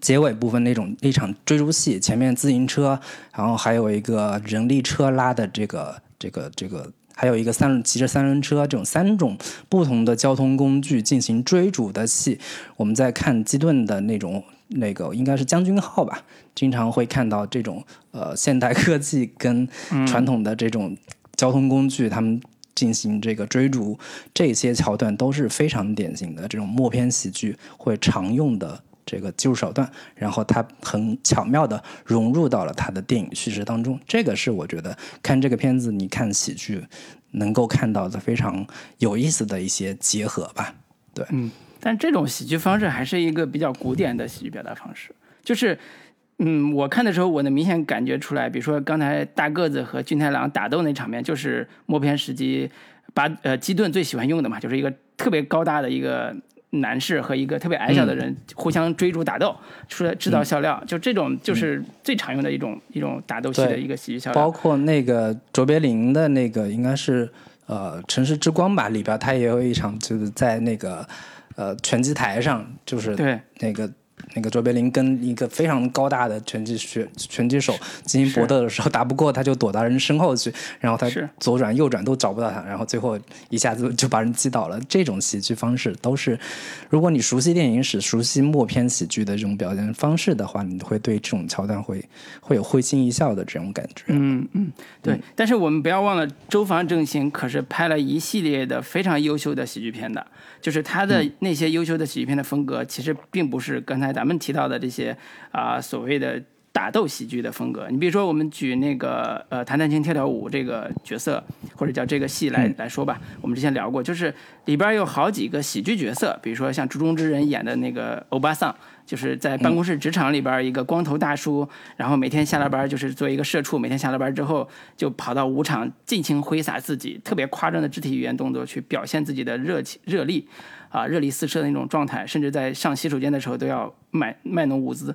结尾部分那种那场追逐戏，前面自行车，然后还有一个人力车拉的这个这个这个，还有一个三骑着三轮车这种三种不同的交通工具进行追逐的戏。我们在看基顿的那种。那个应该是将军号吧，经常会看到这种呃现代科技跟传统的这种交通工具，他们进行这个追逐，这些桥段都是非常典型的这种默片喜剧会常用的这个技术手段，然后他很巧妙的融入到了他的电影叙事当中。这个是我觉得看这个片子，你看喜剧能够看到的非常有意思的一些结合吧。对，嗯。但这种喜剧方式还是一个比较古典的喜剧表达方式，就是，嗯，我看的时候，我能明显感觉出来，比如说刚才大个子和俊太郎打斗那场面，就是默片时期把呃基顿最喜欢用的嘛，就是一个特别高大的一个男士和一个特别矮小的人互相追逐打斗，出来制造笑料，就这种就是最常用的一种一种打斗戏的一个喜剧笑料。包括那个卓别林的那个应该是呃城市之光吧里边，他也有一场就是在那个。呃，拳击台上就是对那个那个卓别林跟一个非常高大的拳击学拳击手进行搏斗的时候，打不过他就躲到人身后去，然后他左转右转都找不到他，然后最后一下子就把人击倒了。这种喜剧方式都是，如果你熟悉电影史、熟悉默片喜剧的这种表现方式的话，你会对这种桥段会会有会心一笑的这种感觉。嗯嗯，对。但是我们不要忘了，周防正行可是拍了一系列的非常优秀的喜剧片的。就是他的那些优秀的喜剧片的风格，其实并不是刚才咱们提到的这些啊所谓的打斗喜剧的风格。你比如说，我们举那个呃弹弹琴跳跳舞这个角色，或者叫这个戏来来说吧。我们之前聊过，就是里边有好几个喜剧角色，比如说像竹中之人演的那个欧巴桑。就是在办公室职场里边一个光头大叔，然后每天下了班就是做一个社畜，每天下了班之后就跑到舞场尽情挥洒自己特别夸张的肢体语言动作，去表现自己的热情热力，啊，热力四射的那种状态，甚至在上洗手间的时候都要卖卖弄舞姿。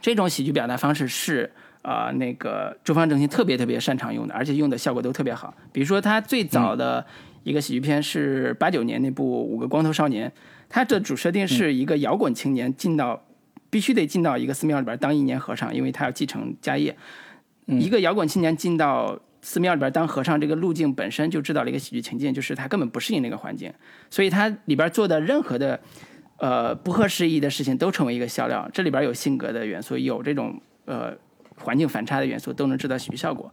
这种喜剧表达方式是啊，那个周方正行特别特别擅长用的，而且用的效果都特别好。比如说他最早的一个喜剧片是八九年那部《五个光头少年》。他的主设定是一个摇滚青年进到，必须得进到一个寺庙里边当一年和尚，因为他要继承家业。一个摇滚青年进到寺庙里边当和尚，这个路径本身就制造了一个喜剧情境，就是他根本不适应那个环境，所以他里边做的任何的呃不合时宜的事情都成为一个笑料。这里边有性格的元素，有这种呃环境反差的元素，都能制造喜剧效果。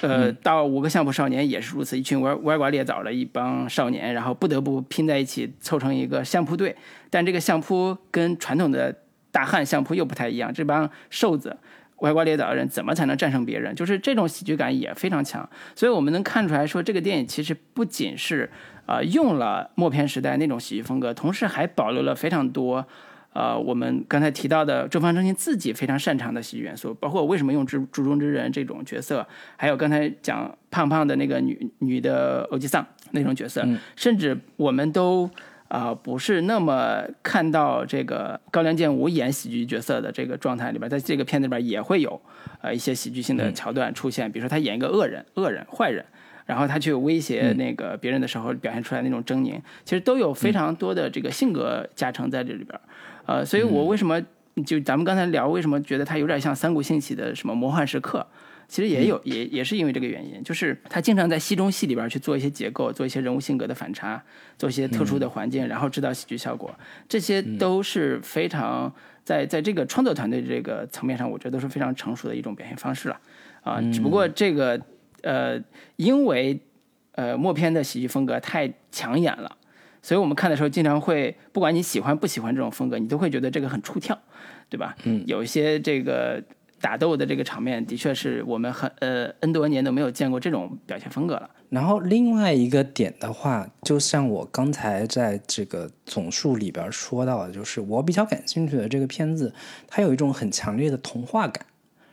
呃，到五个相扑少年也是如此，一群歪歪瓜裂枣的一帮少年，然后不得不拼在一起凑成一个相扑队。但这个相扑跟传统的大汉相扑又不太一样，这帮瘦子歪瓜裂枣的人怎么才能战胜别人？就是这种喜剧感也非常强。所以我们能看出来说，这个电影其实不仅是呃用了默片时代那种喜剧风格，同时还保留了非常多。呃，我们刚才提到的周方正行自己非常擅长的喜剧元素，包括为什么用之竹中之人这种角色，还有刚才讲胖胖的那个女女的欧吉桑那种角色，甚至我们都啊不是那么看到这个高良健吾演喜剧角色的这个状态里边，在这个片子里边也会有呃一些喜剧性的桥段出现，比如说他演一个恶人、恶人、坏人，然后他去威胁那个别人的时候表现出来那种狰狞，其实都有非常多的这个性格加成在这里边。呃，所以我为什么就咱们刚才聊为什么觉得他有点像三谷幸喜的什么魔幻时刻。其实也有，也也是因为这个原因，就是他经常在戏中戏里边去做一些结构，做一些人物性格的反差，做一些特殊的环境，然后制造喜剧效果，这些都是非常在在这个创作团队这个层面上，我觉得都是非常成熟的一种表现方式了啊。只不过这个呃，因为呃默片的喜剧风格太抢眼了，所以我们看的时候经常会，不管你喜欢不喜欢这种风格，你都会觉得这个很出跳，对吧？嗯，有一些这个。打斗的这个场面，的确是我们很呃 N 多年都没有见过这种表现风格了。然后另外一个点的话，就像我刚才在这个总数里边说到的，就是我比较感兴趣的这个片子，它有一种很强烈的童话感。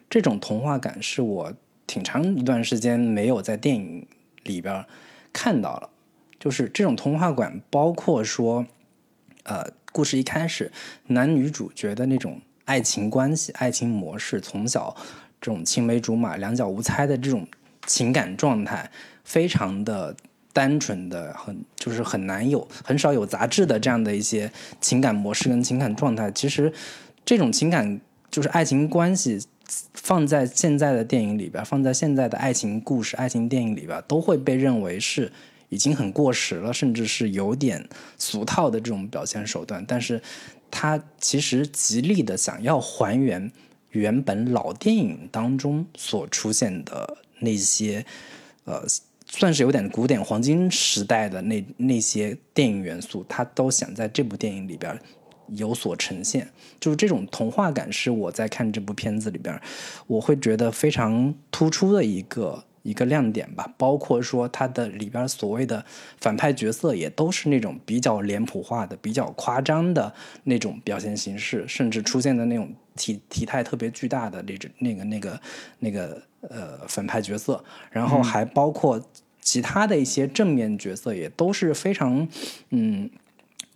这种童话感是我挺长一段时间没有在电影里边看到了。就是这种童话感，包括说，呃，故事一开始男女主角的那种。爱情关系、爱情模式，从小这种青梅竹马、两脚无猜的这种情感状态，非常的单纯的，很就是很难有、很少有杂质的这样的一些情感模式跟情感状态。其实，这种情感就是爱情关系，放在现在的电影里边，放在现在的爱情故事、爱情电影里边，都会被认为是已经很过时了，甚至是有点俗套的这种表现手段。但是，他其实极力的想要还原原本老电影当中所出现的那些，呃，算是有点古典黄金时代的那那些电影元素，他都想在这部电影里边有所呈现。就是这种童话感，是我在看这部片子里边，我会觉得非常突出的一个。一个亮点吧，包括说它的里边所谓的反派角色也都是那种比较脸谱化的、比较夸张的那种表现形式，甚至出现的那种体体态特别巨大的那种那个那个那个呃反派角色，然后还包括其他的一些正面角色也都是非常嗯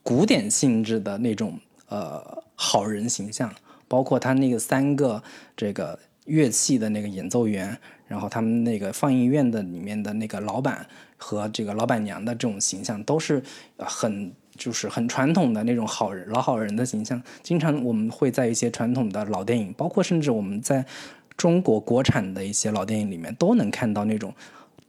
古典性质的那种呃好人形象，包括他那个三个这个乐器的那个演奏员。然后他们那个放映院的里面的那个老板和这个老板娘的这种形象都是很就是很传统的那种好人老好人的形象。经常我们会在一些传统的老电影，包括甚至我们在中国国产的一些老电影里面，都能看到那种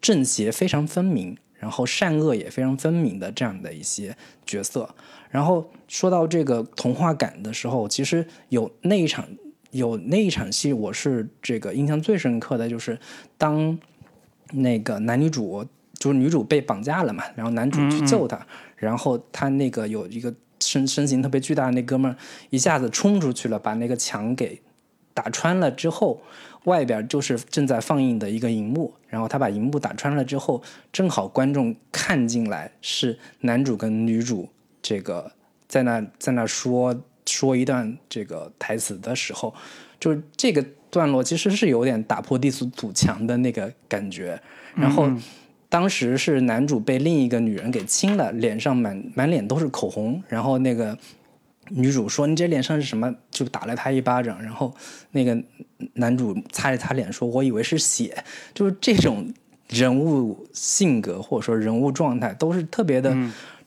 正邪非常分明，然后善恶也非常分明的这样的一些角色。然后说到这个童话感的时候，其实有那一场。有那一场戏，我是这个印象最深刻的，就是当那个男女主，就是女主被绑架了嘛，然后男主去救她，然后他那个有一个身身形特别巨大的那哥们儿，一下子冲出去了，把那个墙给打穿了之后，外边就是正在放映的一个荧幕，然后他把荧幕打穿了之后，正好观众看进来是男主跟女主这个在那在那说。说一段这个台词的时候，就是这个段落其实是有点打破地阻堵墙的那个感觉。然后当时是男主被另一个女人给亲了，脸上满满脸都是口红。然后那个女主说：“你这脸上是什么？”就打了他一巴掌。然后那个男主擦了擦脸说：“我以为是血。”就是这种人物性格或者说人物状态都是特别的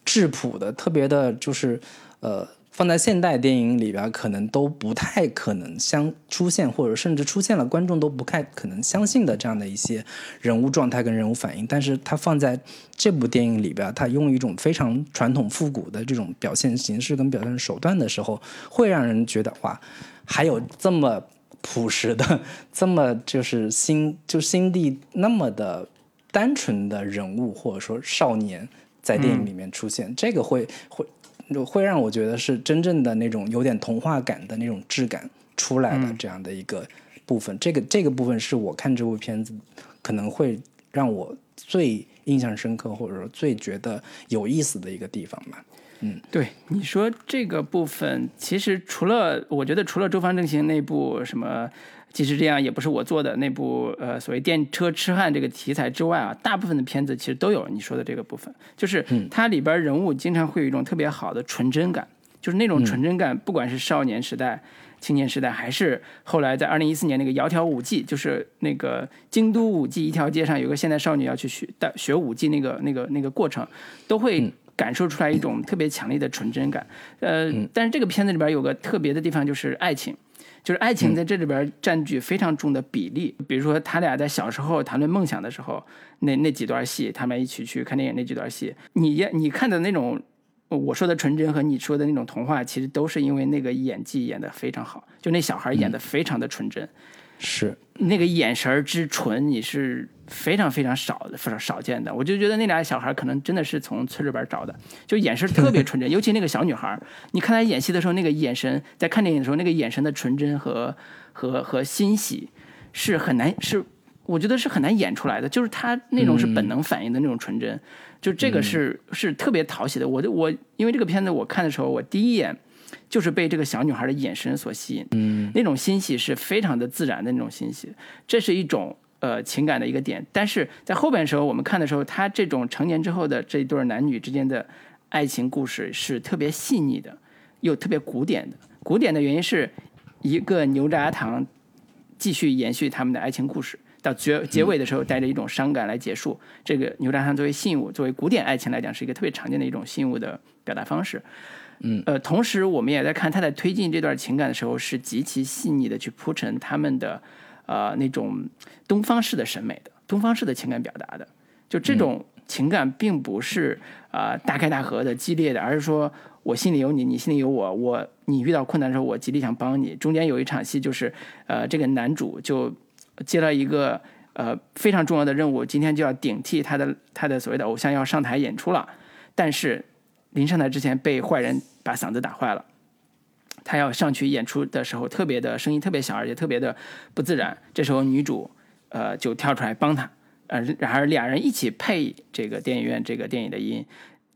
质朴的，特别的就是呃。放在现代电影里边，可能都不太可能相出现，或者甚至出现了，观众都不太可能相信的这样的一些人物状态跟人物反应。但是它放在这部电影里边，它用一种非常传统复古的这种表现形式跟表现手段的时候，会让人觉得哇，还有这么朴实的、这么就是心就心地那么的单纯的人物，或者说少年在电影里面出现，这个会会。就会让我觉得是真正的那种有点童话感的那种质感出来的这样的一个部分，这个这个部分是我看这部片子可能会让我最印象深刻或者说最觉得有意思的一个地方吧。嗯，对，你说这个部分其实除了我觉得除了周方正行那部什么。即使这样，也不是我做的那部呃所谓电车痴汉这个题材之外啊，大部分的片子其实都有你说的这个部分，就是它里边人物经常会有一种特别好的纯真感，就是那种纯真感，不管是少年时代、青年时代，还是后来在二零一四年那个窈窕舞技，就是那个京都舞技一条街上有个现代少女要去学的学舞技那个那个那个过程，都会感受出来一种特别强烈的纯真感。呃，但是这个片子里边有个特别的地方，就是爱情，就是爱情在这里边占据非常重的比例。比如说他俩在小时候谈论梦想的时候，那那几段戏，他们一起去看电影那几段戏，你你看的那种。我说的纯真和你说的那种童话，其实都是因为那个演技演得非常好，就那小孩演得非常的纯真，是那个眼神之纯，你是非常非常少的、非常少见的。我就觉得那俩小孩可能真的是从村里边找的，就眼神特别纯真，尤其那个小女孩，你看她演戏的时候，那个眼神，在看电影的时候，那个眼神的纯真和和和欣喜，是很难，是我觉得是很难演出来的，就是她那种是本能反应的那种纯真。就这个是是特别讨喜的，我就我因为这个片子我看的时候，我第一眼就是被这个小女孩的眼神所吸引，嗯，那种欣喜是非常的自然的那种欣喜，这是一种呃情感的一个点。但是在后边的时候，我们看的时候，他这种成年之后的这一对男女之间的爱情故事是特别细腻的，又特别古典的。古典的原因是一个牛轧糖继续延续他们的爱情故事。到结结尾的时候，带着一种伤感来结束。这个牛轧糖作为信物，作为古典爱情来讲，是一个特别常见的一种信物的表达方式。嗯，呃，同时我们也在看他在推进这段情感的时候，是极其细腻的去铺陈他们的呃那种东方式的审美的，东方式的情感表达的。就这种情感并不是啊大开大合的激烈的，而是说我心里有你，你心里有我，我你遇到困难的时候，我极力想帮你。中间有一场戏就是呃这个男主就。接了一个呃非常重要的任务，今天就要顶替他的他的所谓的偶像要上台演出了，但是临上台之前被坏人把嗓子打坏了，他要上去演出的时候特别的声音特别小，而且特别的不自然。这时候女主呃就跳出来帮他，呃然而俩人一起配这个电影院这个电影的音，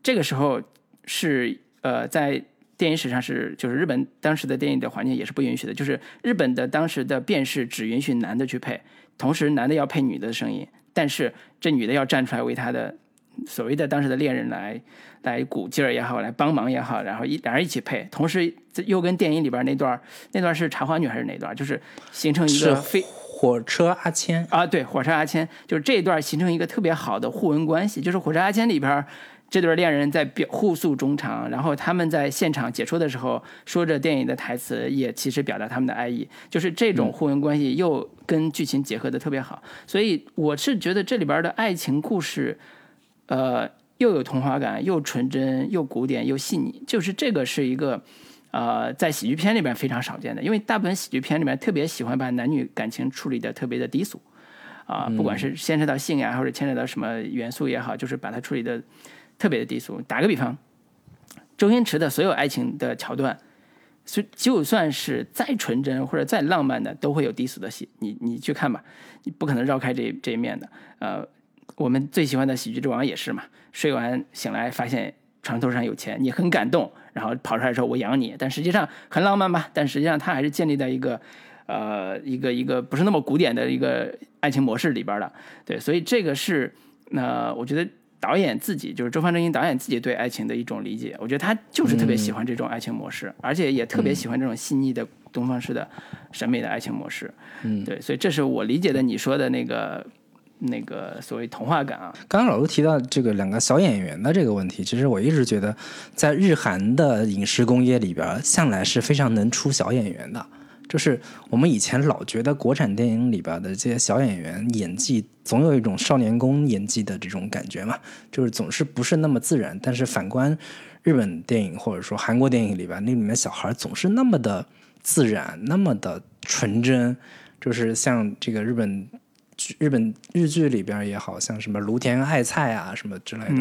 这个时候是呃在。电影史上是，就是日本当时的电影的环境也是不允许的，就是日本的当时的电视只允许男的去配，同时男的要配女的声音，但是这女的要站出来为他的所谓的当时的恋人来来鼓劲儿也好，来帮忙也好，然后一两人一起配，同时又跟电影里边那段那段是茶花女还是哪段，就是形成一个非火车阿千啊，对，火车阿千，就是这一段形成一个特别好的互文关系，就是火车阿千里边。这对恋人在表互诉衷肠，然后他们在现场解说的时候说着电影的台词，也其实表达他们的爱意，就是这种互文关系又跟剧情结合的特别好。所以我是觉得这里边的爱情故事，呃，又有童话感，又纯真，又古典，又细腻，就是这个是一个呃在喜剧片里边非常少见的，因为大部分喜剧片里面特别喜欢把男女感情处理的特别的低俗，啊，不管是牵扯到性呀，或者牵扯到什么元素也好，就是把它处理的。特别的低俗。打个比方，周星驰的所有爱情的桥段，就就算是再纯真或者再浪漫的，都会有低俗的戏。你你去看吧，你不可能绕开这这一面的。呃，我们最喜欢的《喜剧之王》也是嘛，睡完醒来发现床头上有钱，你很感动，然后跑出来说“我养你”，但实际上很浪漫吧？但实际上它还是建立在一个呃一个一个不是那么古典的一个爱情模式里边的。对，所以这个是那我觉得。导演自己就是周方正英导演自己对爱情的一种理解，我觉得他就是特别喜欢这种爱情模式，而且也特别喜欢这种细腻的东方式的审美的爱情模式。嗯，对，所以这是我理解的你说的那个那个所谓童话感啊。刚刚老陆提到这个两个小演员的这个问题，其实我一直觉得，在日韩的影视工业里边，向来是非常能出小演员的。就是我们以前老觉得国产电影里边的这些小演员演技总有一种少年宫演技的这种感觉嘛，就是总是不是那么自然。但是反观日本电影或者说韩国电影里边，那里面小孩总是那么的自然，那么的纯真，就是像这个日本。日本日剧里边也好像什么芦田爱菜啊什么之类的，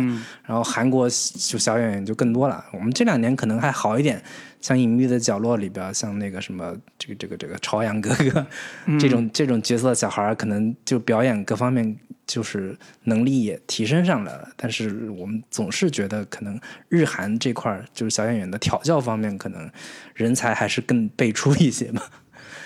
然后韩国就小演员就更多了。我们这两年可能还好一点，像《隐秘的角落》里边，像那个什么这个这个这个朝阳哥哥这种这种角色的小孩，可能就表演各方面就是能力也提升上来了。但是我们总是觉得，可能日韩这块就是小演员的调教方面，可能人才还是更辈出一些嘛。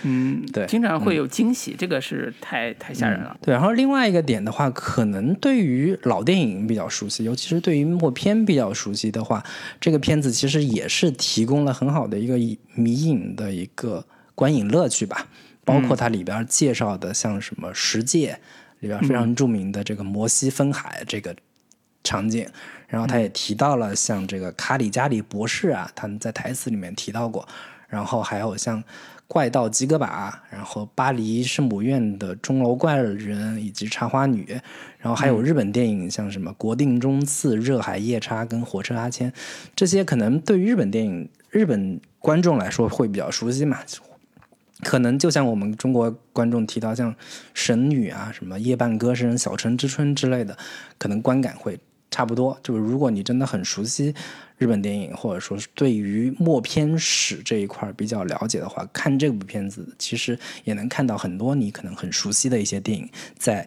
嗯，对，经常会有惊喜，这个是太太吓人了。对，然后另外一个点的话，可能对于老电影比较熟悉，尤其是对于默片比较熟悉的话，这个片子其实也是提供了很好的一个迷影的一个观影乐趣吧。包括它里边介绍的，像什么《十界》里边非常著名的这个摩西分海这个。场景。然后他也提到了像这个卡里加里博士啊，他们在台词里面提到过。然后还有像怪盗基格巴，然后巴黎圣母院的钟楼怪人以及茶花女，然后还有日本电影像什么国定中次、热海夜叉跟火车阿千，这些可能对于日本电影日本观众来说会比较熟悉嘛。可能就像我们中国观众提到像神女啊、什么夜半歌声、小城之春之类的，可能观感会差不多。就是如果你真的很熟悉日本电影，或者说是对于默片史这一块比较了解的话，看这部片子其实也能看到很多你可能很熟悉的一些电影在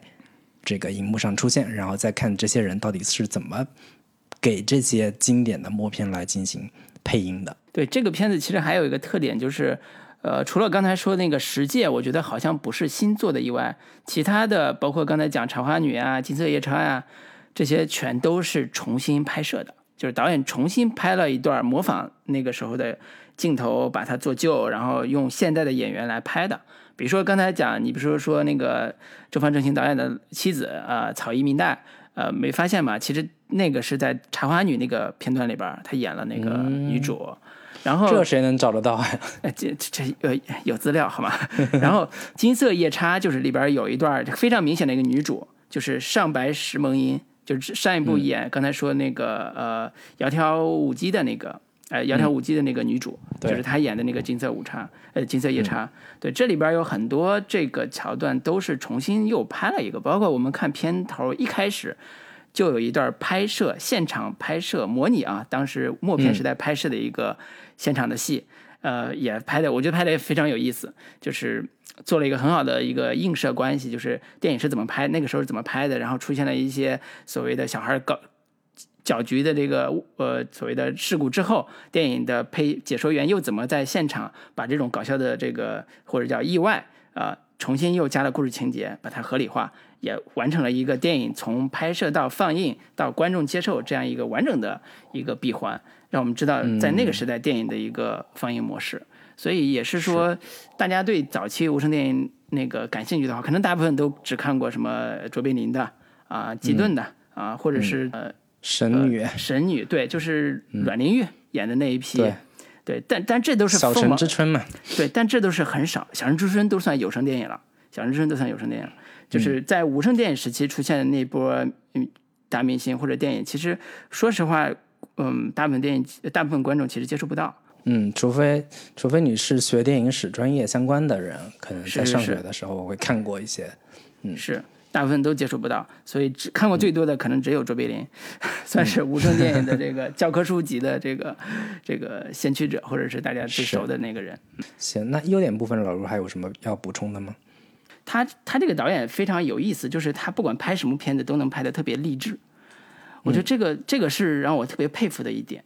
这个荧幕上出现，然后再看这些人到底是怎么给这些经典的默片来进行配音的。对这个片子，其实还有一个特点就是。呃，除了刚才说那个十戒，我觉得好像不是新做的以外，其他的包括刚才讲茶花女啊、金色夜叉呀，这些全都是重新拍摄的，就是导演重新拍了一段模仿那个时候的镜头，把它做旧，然后用现代的演员来拍的。比如说刚才讲，你比如说说那个周方正行导演的妻子啊，草衣明代，呃，没发现吗？其实那个是在茶花女那个片段里边，她演了那个女主。然后这谁能找得到呀？这这这呃有资料好吗？然后金色夜叉就是里边有一段非常明显的一个女主，就是上白石萌音，就是上一部演刚才说那个呃窈窕舞姬的那个呃窈窕舞姬的那个女主，就是她演的那个金色舞叉呃金色夜叉。对，这里边有很多这个桥段都是重新又拍了一个，包括我们看片头一开始。就有一段拍摄现场拍摄模拟啊，当时默片时代拍摄的一个现场的戏，呃，也拍的，我觉得拍的非常有意思，就是做了一个很好的一个映射关系，就是电影是怎么拍，那个时候是怎么拍的，然后出现了一些所谓的小孩搞搅局的这个呃所谓的事故之后，电影的配解说员又怎么在现场把这种搞笑的这个或者叫意外啊，重新又加了故事情节，把它合理化。也完成了一个电影从拍摄到放映到观众接受这样一个完整的一个闭环，让我们知道在那个时代电影的一个放映模式。所以也是说，大家对早期无声电影那个感兴趣的话，可能大部分都只看过什么卓别林的啊、吉顿的啊，或者是呃神女神女，对，就是阮玲玉演的那一批，对，但但这都是小城之春嘛，对，但这都是很少，小城之春都算有声电影了，小城之春都算有声电影。就是在无声电影时期出现的那波大明星或者电影，其实说实话，嗯，大部分电影大部分观众其实接触不到。嗯，除非除非你是学电影史专业相关的人，可能在上学的时候我会看过一些。嗯，是大部分都接触不到，所以只看过最多的可能只有卓别林，算是无声电影的这个 教科书级的这个这个先驱者，或者是大家最熟的那个人。行，那优点部分老卢还有什么要补充的吗？他他这个导演非常有意思，就是他不管拍什么片子都能拍的特别励志，我觉得这个这个是让我特别佩服的一点。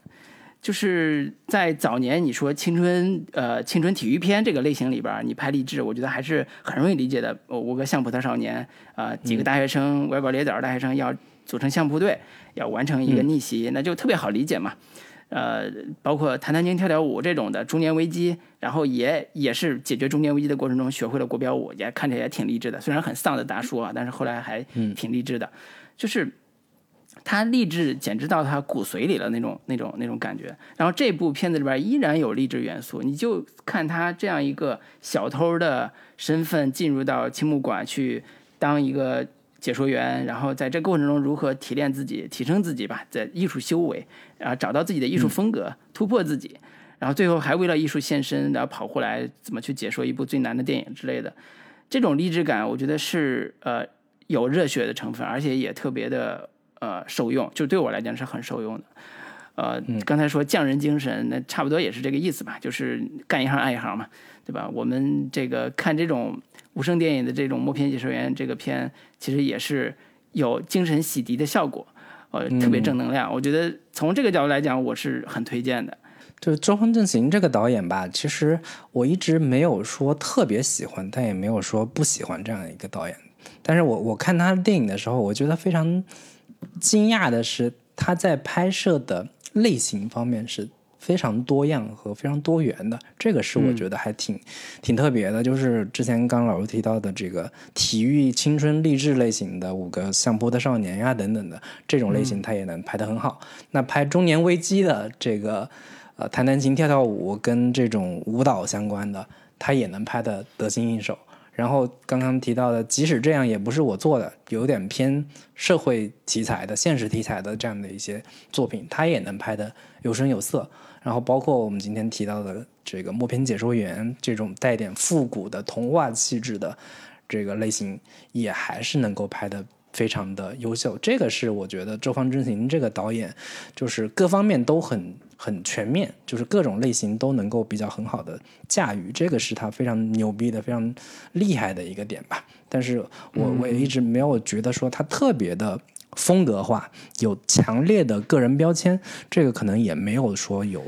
就是在早年你说青春呃青春体育片这个类型里边，你拍励志，我觉得还是很容易理解的。五个相扑的少年啊，几个大学生歪瓜裂枣大学生要组成相扑队，要完成一个逆袭，那就特别好理解嘛。呃，包括弹弹琴、跳跳舞这种的中年危机，然后也也是解决中年危机的过程中学会了国标舞，也看起来也挺励志的。虽然很丧的大叔啊，但是后来还挺励志的。就是他励志简直到他骨髓里了那种那种那种感觉。然后这部片子里边依然有励志元素，你就看他这样一个小偷的身份进入到青木馆去当一个。解说员，然后在这过程中如何提炼自己、提升自己吧，在艺术修为，然后找到自己的艺术风格，突破自己，然后最后还为了艺术献身，然后跑过来怎么去解说一部最难的电影之类的，这种励志感，我觉得是呃有热血的成分，而且也特别的呃受用，就对我来讲是很受用的。呃，刚才说匠人精神，那差不多也是这个意思吧，就是干一行爱一行嘛，对吧？我们这个看这种。无声电影的这种默片解说员，这个片其实也是有精神洗涤的效果，呃，特别正能量。我觉得从这个角度来讲，我是很推荐的。就是周峰正行这个导演吧，其实我一直没有说特别喜欢，但也没有说不喜欢这样一个导演。但是我我看他的电影的时候，我觉得非常惊讶的是，他在拍摄的类型方面是。非常多样和非常多元的，这个是我觉得还挺挺特别的。就是之前刚老师提到的这个体育青春励志类型的五个相扑的少年呀等等的这种类型，他也能拍得很好。那拍中年危机的这个呃弹弹琴跳跳舞跟这种舞蹈相关的，他也能拍得得心应手。然后刚刚提到的，即使这样也不是我做的，有点偏社会题材的、现实题材的这样的一些作品，他也能拍得有声有色。然后包括我们今天提到的这个默片解说员这种带点复古的童话气质的这个类型，也还是能够拍得非常的优秀。这个是我觉得周方正行这个导演，就是各方面都很。很全面，就是各种类型都能够比较很好的驾驭，这个是他非常牛逼的、非常厉害的一个点吧。但是我我也一直没有觉得说他特别的风格化，有强烈的个人标签，这个可能也没有说有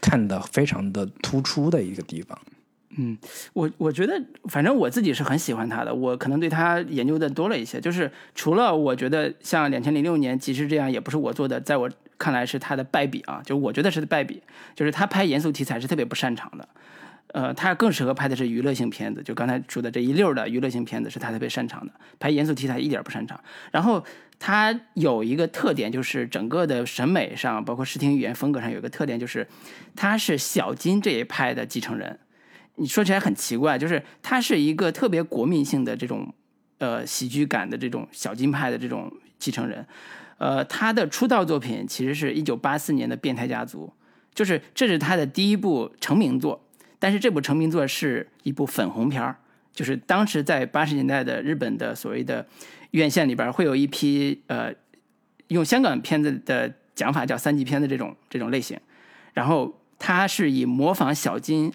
看的非常的突出的一个地方。嗯，我我觉得，反正我自己是很喜欢他的，我可能对他研究的多了一些。就是除了我觉得像两千零六年，其实这样也不是我做的，在我。看来是他的败笔啊，就我觉得是败笔，就是他拍严肃题材是特别不擅长的，呃，他更适合拍的是娱乐性片子，就刚才说的这一溜的娱乐性片子是他特别擅长的，拍严肃题材一点不擅长。然后他有一个特点，就是整个的审美上，包括视听语言风格上有一个特点，就是他是小金这一派的继承人。你说起来很奇怪，就是他是一个特别国民性的这种呃喜剧感的这种小金派的这种继承人。呃，他的出道作品其实是一九八四年的《变态家族》，就是这是他的第一部成名作。但是这部成名作是一部粉红片儿，就是当时在八十年代的日本的所谓的院线里边会有一批呃，用香港片子的讲法叫三级片的这种这种类型。然后他是以模仿小金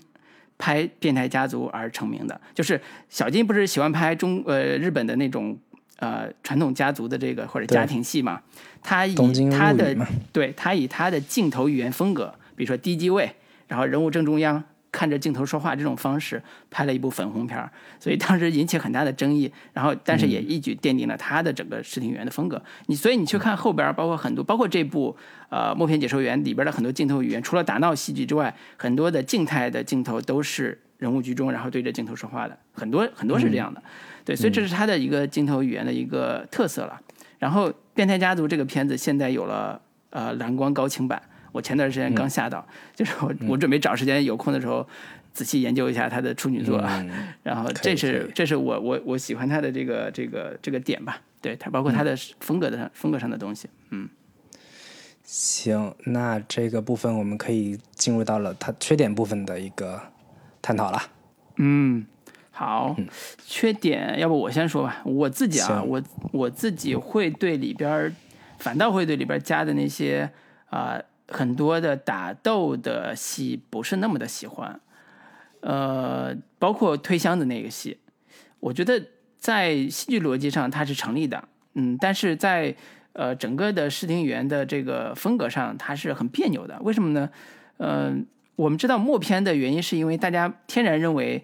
拍《变态家族》而成名的，就是小金不是喜欢拍中呃日本的那种。呃，传统家族的这个或者家庭戏嘛，他以他的对他以他的镜头语言风格，比如说低机位，然后人物正中央看着镜头说话这种方式拍了一部粉红片儿，所以当时引起很大的争议。然后，但是也一举奠定了他的整个视听语言的风格。你所以你去看后边，包括很多，包括这部呃《默片解说员》里边的很多镜头语言，除了打闹戏剧之外，很多的静态的镜头都是人物居中，然后对着镜头说话的，很多很多是这样的。对，所以这是他的一个镜头语言的一个特色了。然后《变态家族》这个片子现在有了呃蓝光高清版，我前段时间刚下到，就是我我准备找时间有空的时候仔细研究一下他的处女作。然后这是这是我我我喜欢他的这个这个这个点吧。对他包括他的风格的风格上的东西。嗯，行，那这个部分我们可以进入到了他缺点部分的一个探讨了。嗯。好，缺点要不我先说吧。我自己啊，我我自己会对里边反倒会对里边加的那些啊很多的打斗的戏不是那么的喜欢。呃，包括推箱子那个戏，我觉得在戏剧逻辑上它是成立的，嗯，但是在呃整个的视听语言的这个风格上，它是很别扭的。为什么呢？嗯，我们知道默片的原因是因为大家天然认为。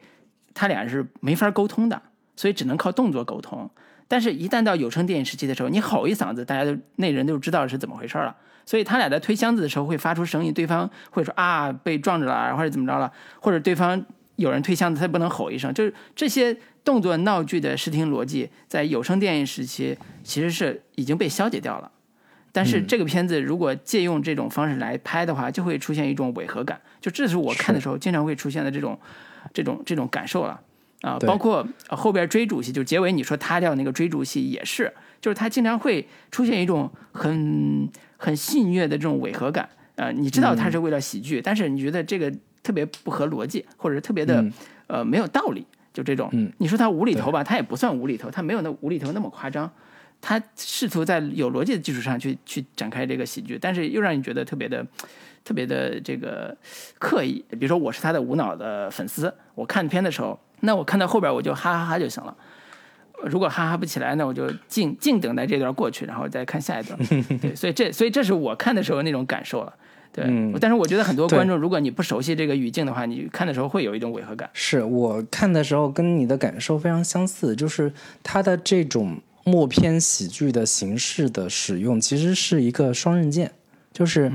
他俩是没法沟通的，所以只能靠动作沟通。但是，一旦到有声电影时期的时候，你吼一嗓子，大家都那人就知道是怎么回事了。所以，他俩在推箱子的时候会发出声音，对方会说啊被撞着了，或者怎么着了，或者对方有人推箱子，他不能吼一声。就是这些动作闹剧的视听逻辑，在有声电影时期其实是已经被消解掉了。但是，这个片子如果借用这种方式来拍的话，就会出现一种违和感。就这是我看的时候经常会出现的这种。这种这种感受了啊，包括后边追逐戏，就结尾你说塌掉那个追逐戏也是，就是他经常会出现一种很很戏谑的这种违和感啊。你知道他是为了喜剧，但是你觉得这个特别不合逻辑，或者特别的呃没有道理，就这种。你说他无厘头吧，他也不算无厘头，他没有那无厘头那么夸张。他试图在有逻辑的基础上去去展开这个喜剧，但是又让你觉得特别的。特别的这个刻意，比如说我是他的无脑的粉丝，我看片的时候，那我看到后边我就哈哈哈就行了。如果哈哈不起来，那我就静静等待这段过去，然后再看下一段。对，所以这所以这是我看的时候那种感受了。对，但是我觉得很多观众，如果你不熟悉这个语境的话，你看的时候会有一种违和感。是我看的时候跟你的感受非常相似，就是他的这种默片喜剧的形式的使用，其实是一个双刃剑。就是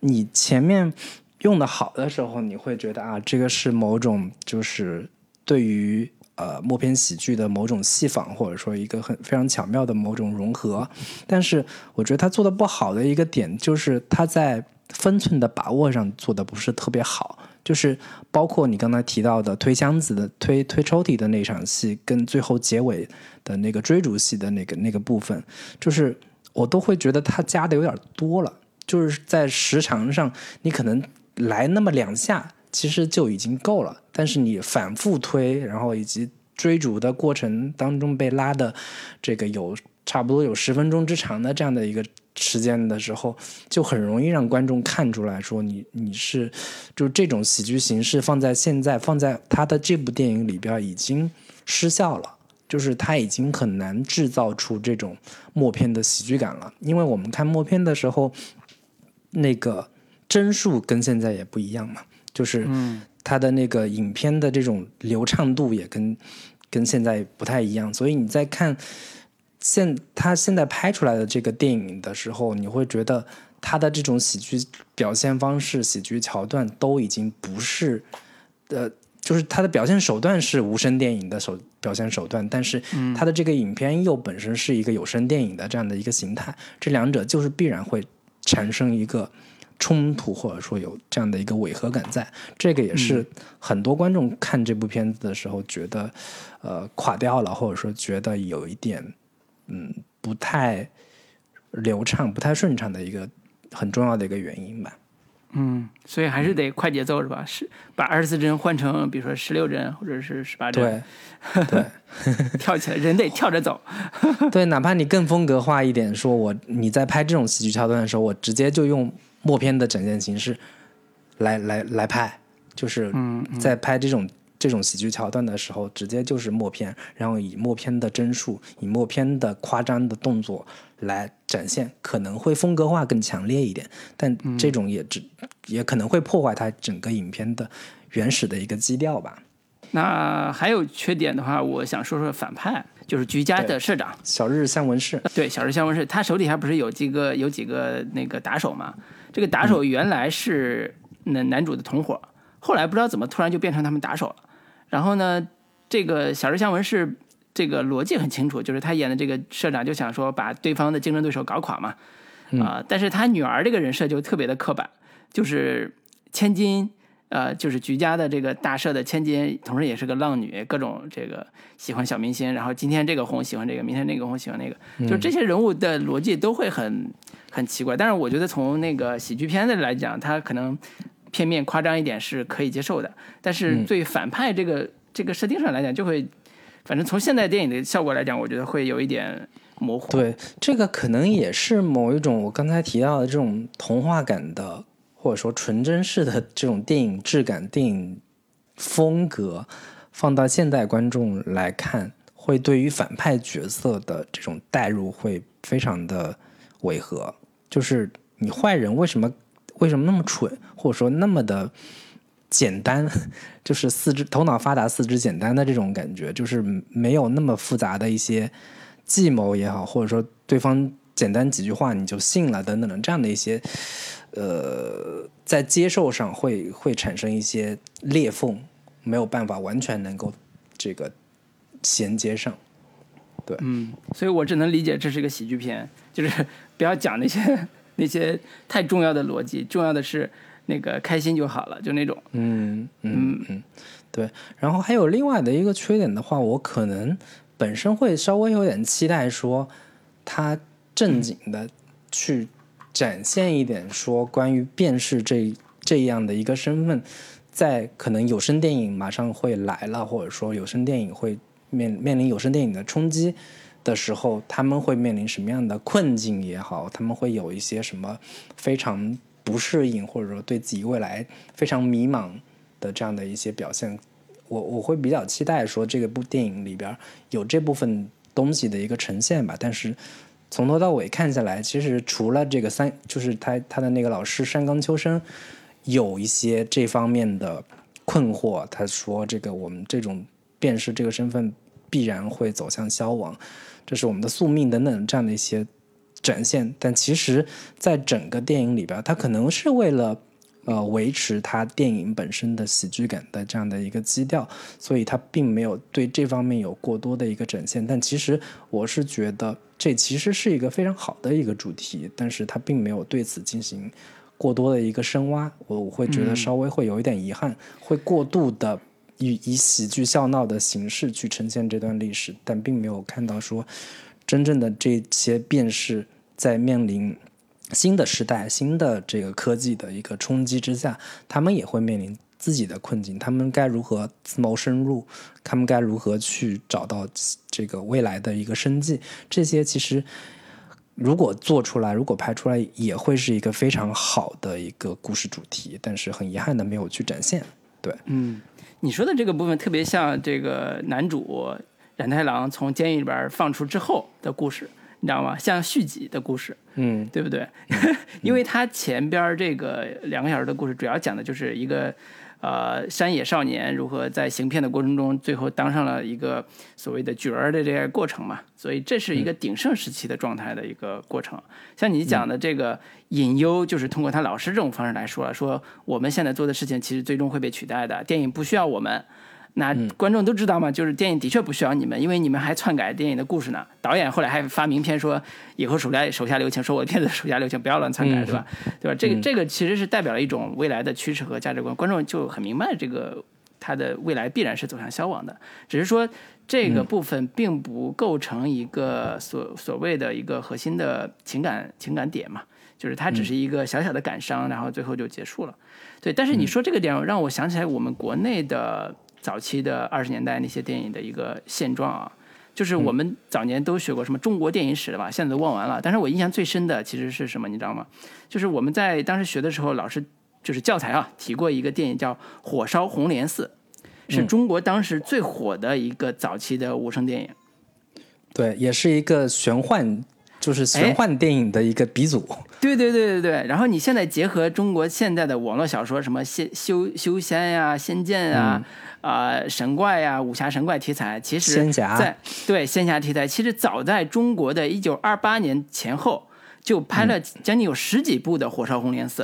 你前面用的好的时候，你会觉得啊，这个是某种就是对于呃默片喜剧的某种戏仿，或者说一个很非常巧妙的某种融合。但是我觉得他做的不好的一个点，就是他在分寸的把握上做的不是特别好。就是包括你刚才提到的推箱子的推推抽屉的那场戏，跟最后结尾的那个追逐戏的那个那个部分，就是我都会觉得他加的有点多了。就是在时长上，你可能来那么两下，其实就已经够了。但是你反复推，然后以及追逐的过程当中被拉的这个有差不多有十分钟之长的这样的一个时间的时候，就很容易让观众看出来说你你是就这种喜剧形式放在现在放在他的这部电影里边已经失效了。就是他已经很难制造出这种默片的喜剧感了，因为我们看默片的时候。那个帧数跟现在也不一样嘛，就是他的那个影片的这种流畅度也跟跟现在不太一样，所以你在看现他现在拍出来的这个电影的时候，你会觉得他的这种喜剧表现方式、喜剧桥段都已经不是呃，就是他的表现手段是无声电影的手表现手段，但是他的这个影片又本身是一个有声电影的这样的一个形态，这两者就是必然会。产生一个冲突，或者说有这样的一个违和感，在这个也是很多观众看这部片子的时候觉得，呃，垮掉了，或者说觉得有一点，嗯，不太流畅、不太顺畅的一个很重要的一个原因吧。嗯，所以还是得快节奏，是吧？是把二十四帧换成，比如说十六帧或者是十八帧，对，对，跳起来，人得跳着走。对，哪怕你更风格化一点，说我你在拍这种喜剧桥段的时候，我直接就用默片的展现形式来来来拍，就是在拍这种。这种喜剧桥段的时候，直接就是默片，然后以默片的帧数、以默片的夸张的动作来展现，可能会风格化更强烈一点，但这种也只也可能会破坏它整个影片的原始的一个基调吧。那还有缺点的话，我想说说反派，就是菊家的社长小日向文世。对，小日向文世，他手底下不是有几个有几个那个打手吗？这个打手原来是男男主的同伙，后来不知道怎么突然就变成他们打手了。然后呢，这个小日向文是这个逻辑很清楚，就是他演的这个社长就想说把对方的竞争对手搞垮嘛，啊，但是他女儿这个人设就特别的刻板，就是千金，呃，就是菊家的这个大社的千金，同时也是个浪女，各种这个喜欢小明星，然后今天这个红喜欢这个，明天那个红喜欢那个，就这些人物的逻辑都会很很奇怪。但是我觉得从那个喜剧片的来讲，他可能。片面夸张一点是可以接受的，但是对反派这个这个设定上来讲，就会，反正从现代电影的效果来讲，我觉得会有一点模糊。对，这个可能也是某一种我刚才提到的这种童话感的，或者说纯真式的这种电影质感、电影风格，放到现代观众来看，会对于反派角色的这种代入会非常的违和。就是你坏人为什么？为什么那么蠢，或者说那么的简单，就是四肢头脑发达、四肢简单的这种感觉，就是没有那么复杂的一些计谋也好，或者说对方简单几句话你就信了等等的这样的一些，呃，在接受上会会产生一些裂缝，没有办法完全能够这个衔接上。对，嗯，所以我只能理解这是一个喜剧片，就是不要讲那些。那些太重要的逻辑，重要的是那个开心就好了，就那种。嗯嗯嗯，对。然后还有另外的一个缺点的话，我可能本身会稍微有点期待说，他正经的去展现一点说关于辨识这这样的一个身份，在可能有声电影马上会来了，或者说有声电影会面面临有声电影的冲击。的时候，他们会面临什么样的困境也好，他们会有一些什么非常不适应，或者说对自己未来非常迷茫的这样的一些表现，我我会比较期待说这个部电影里边有这部分东西的一个呈现吧。但是从头到尾看下来，其实除了这个三，就是他他的那个老师山冈秋生有一些这方面的困惑，他说这个我们这种辨识这个身份必然会走向消亡。这是我们的宿命等等这样的一些展现，但其实，在整个电影里边，它可能是为了呃维持它电影本身的喜剧感的这样的一个基调，所以它并没有对这方面有过多的一个展现。但其实我是觉得这其实是一个非常好的一个主题，但是它并没有对此进行过多的一个深挖，我我会觉得稍微会有一点遗憾，会过度的。以以喜剧笑闹的形式去呈现这段历史，但并没有看到说真正的这些变势在面临新的时代、新的这个科技的一个冲击之下，他们也会面临自己的困境。他们该如何自谋生路？他们该如何去找到这个未来的一个生计？这些其实如果做出来，如果拍出来，也会是一个非常好的一个故事主题。但是很遗憾的，没有去展现。对，嗯。你说的这个部分特别像这个男主染太郎从监狱里边放出之后的故事，你知道吗？像续集的故事，嗯，对不对？因为他前边这个两个小时的故事，主要讲的就是一个。呃，山野少年如何在行骗的过程中，最后当上了一个所谓的角儿的这个过程嘛？所以这是一个鼎盛时期的状态的一个过程。像你讲的这个隐忧，就是通过他老师这种方式来说，说我们现在做的事情其实最终会被取代的，电影不需要我们。那观众都知道嘛，就是电影的确不需要你们，因为你们还篡改电影的故事呢。导演后来还发名片说，以后手下手下留情，说我的片子手下留情，不要乱篡改，对吧？对吧？这个这个其实是代表了一种未来的趋势和价值观，观众就很明白这个它的未来必然是走向消亡的。只是说这个部分并不构成一个所所谓的一个核心的情感情感点嘛，就是它只是一个小小的感伤，然后最后就结束了。对，但是你说这个点让我想起来我们国内的。早期的二十年代那些电影的一个现状啊，就是我们早年都学过什么中国电影史的吧，现在都忘完了。但是我印象最深的其实是什么，你知道吗？就是我们在当时学的时候，老师就是教材啊提过一个电影叫《火烧红莲寺》，是中国当时最火的一个早期的无声电影。对，也是一个玄幻。就是玄幻电影的一个鼻祖，对对对对对。然后你现在结合中国现在的网络小说，什么仙修修仙呀、仙剑啊、啊神怪呀、武侠神怪题材，其实仙侠在对仙侠题材，其实早在中国的一九二八年前后就拍了将近有十几部的《火烧红莲寺》，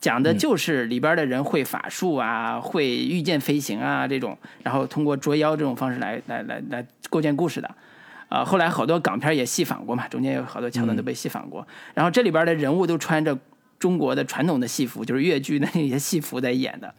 讲的就是里边的人会法术啊，会御剑飞行啊这种，然后通过捉妖这种方式来来来来构建故事的。啊，后来好多港片也戏仿过嘛，中间有好多桥段都被戏仿过。然后这里边的人物都穿着中国的传统的戏服，就是越剧的那些戏服在演的。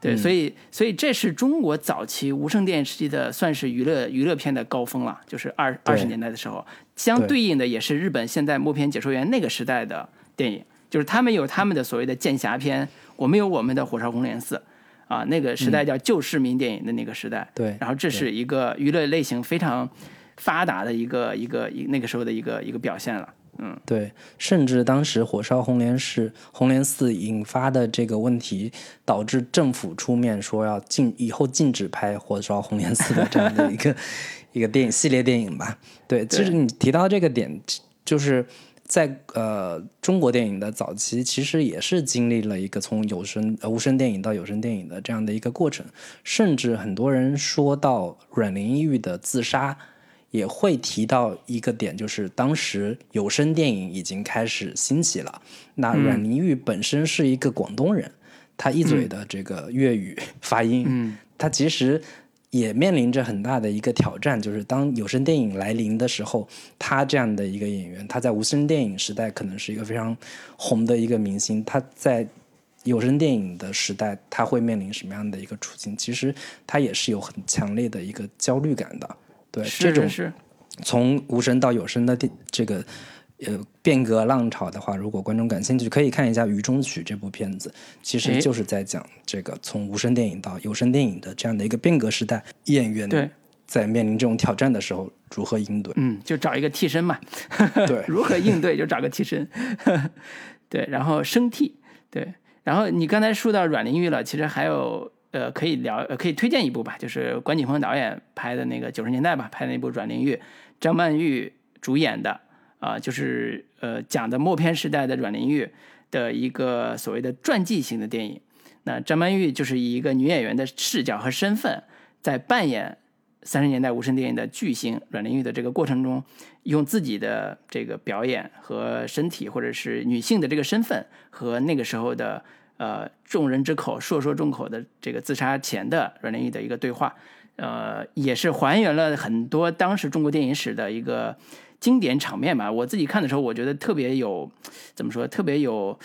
对，所以所以这是中国早期无声电影时期的算是娱乐娱乐片的高峰了，就是二二十年代的时候。相对应的也是日本现在默片解说员那个时代的电影，就是他们有他们的所谓的剑侠片，我们有我们的火烧红莲寺，啊，那个时代叫旧市民电影的那个时代。对，然后这是一个娱乐类型非常。发达的一个一个一那个时候的一个一个表现了，嗯，对，甚至当时火烧红莲寺红莲寺引发的这个问题，导致政府出面说要禁以后禁止拍火烧红莲寺的这样的一个 一个电影系列电影吧。对，其实你提到这个点，就是在呃中国电影的早期，其实也是经历了一个从有声呃无声电影到有声电影的这样的一个过程，甚至很多人说到阮玲玉的自杀。也会提到一个点，就是当时有声电影已经开始兴起了。那阮玲玉本身是一个广东人，她一嘴的这个粤语发音，嗯，她其实也面临着很大的一个挑战，就是当有声电影来临的时候，她这样的一个演员，她在无声电影时代可能是一个非常红的一个明星，她在有声电影的时代，她会面临什么样的一个处境？其实她也是有很强烈的一个焦虑感的。对，这种是从无声到有声的这这个呃变革浪潮的话，如果观众感兴趣，可以看一下《雨中曲》这部片子，其实就是在讲这个从无声电影到有声电影的这样的一个变革时代，演员对在面临这种挑战的时候如何应对？嗯，就找一个替身嘛。对，如何应对就找个替身。对，然后生替。对，然后你刚才说到阮玲玉了，其实还有。呃，可以聊，呃，可以推荐一部吧，就是关锦鹏导演拍的那个九十年代吧，拍的那部《阮玲玉》，张曼玉主演的，啊，就是呃讲的默片时代的阮玲玉的一个所谓的传记型的电影。那张曼玉就是以一个女演员的视角和身份，在扮演三十年代无声电影的巨星阮玲玉的这个过程中，用自己的这个表演和身体，或者是女性的这个身份和那个时候的。呃众人之口、硕说众口的这个自杀前的阮玲玉的一个对话，呃，也是还原了很多当时中国电影史的一个经典场面吧。我自己看的时候，我觉得特别有怎么说，特别有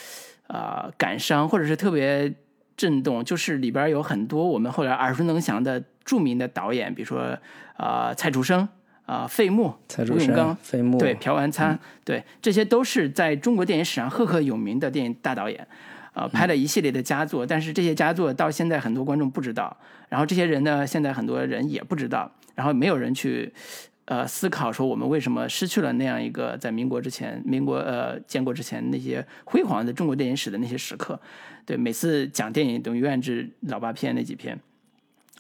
啊感伤，或者是特别震动，就是里边有很多我们后来耳熟能详的著名的导演，比如说啊蔡楚生。啊，费穆、吴永刚、费穆对朴完参，对，这些都是在中国电影史上赫赫有名的电影大导演，啊，拍了一系列的佳作。但是这些佳作到现在很多观众不知道，然后这些人呢，现在很多人也不知道，然后没有人去呃思考说我们为什么失去了那样一个在民国之前、民国呃建国之前那些辉煌的中国电影史的那些时刻。对，每次讲电影都永远是老八片那几篇。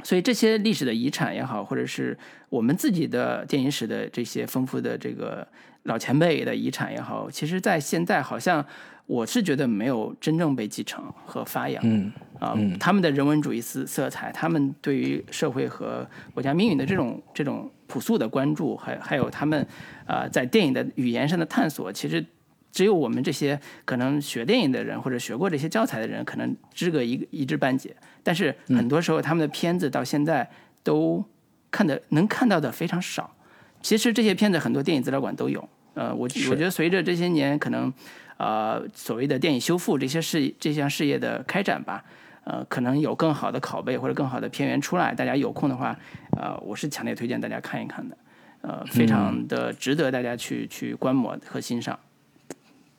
所以这些历史的遗产也好，或者是我们自己的电影史的这些丰富的这个老前辈的遗产也好，其实，在现在好像我是觉得没有真正被继承和发扬。嗯啊，他们的人文主义色色彩，他们对于社会和国家命运的这种这种朴素的关注，还还有他们啊在电影的语言上的探索，其实。只有我们这些可能学电影的人，或者学过这些教材的人，可能知个一一知半解。但是很多时候，他们的片子到现在都看的能看到的非常少。其实这些片子很多电影资料馆都有。呃，我我觉得随着这些年可能，呃，所谓的电影修复这些事这项事业的开展吧，呃，可能有更好的拷贝或者更好的片源出来。大家有空的话，呃，我是强烈推荐大家看一看的。呃，非常的值得大家去去观摩和欣赏。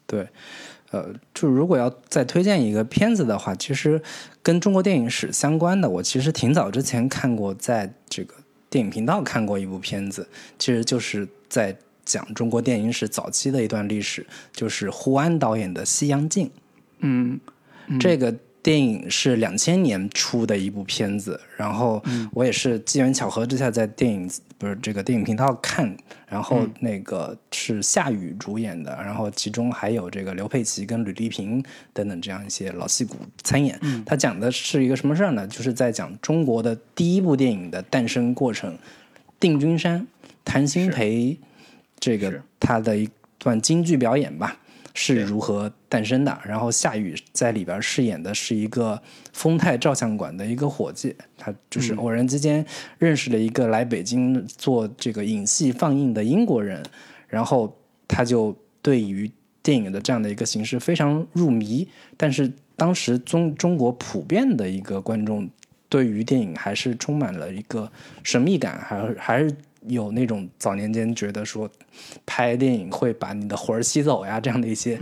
对，呃，就如果要再推荐一个片子的话，其实跟中国电影史相关的，我其实挺早之前看过，在这个电影频道看过一部片子，其实就是在讲中国电影史早期的一段历史，就是胡安导演的《西洋镜》。嗯，这个。电影是两千年出的一部片子，然后我也是机缘巧合之下在电影不是这个电影频道看，然后那个是夏雨主演的，然后其中还有这个刘佩琦跟吕丽萍等等这样一些老戏骨参演。他讲的是一个什么事儿呢？就是在讲中国的第一部电影的诞生过程，定军山，谭鑫培这个他的一段京剧表演吧。是如何诞生的？然后夏雨在里边饰演的是一个丰泰照相馆的一个伙计，他就是偶然之间认识了一个来北京做这个影戏放映的英国人，然后他就对于电影的这样的一个形式非常入迷。但是当时中中国普遍的一个观众对于电影还是充满了一个神秘感，还还是。有那种早年间觉得说，拍电影会把你的魂儿吸走呀，这样的一些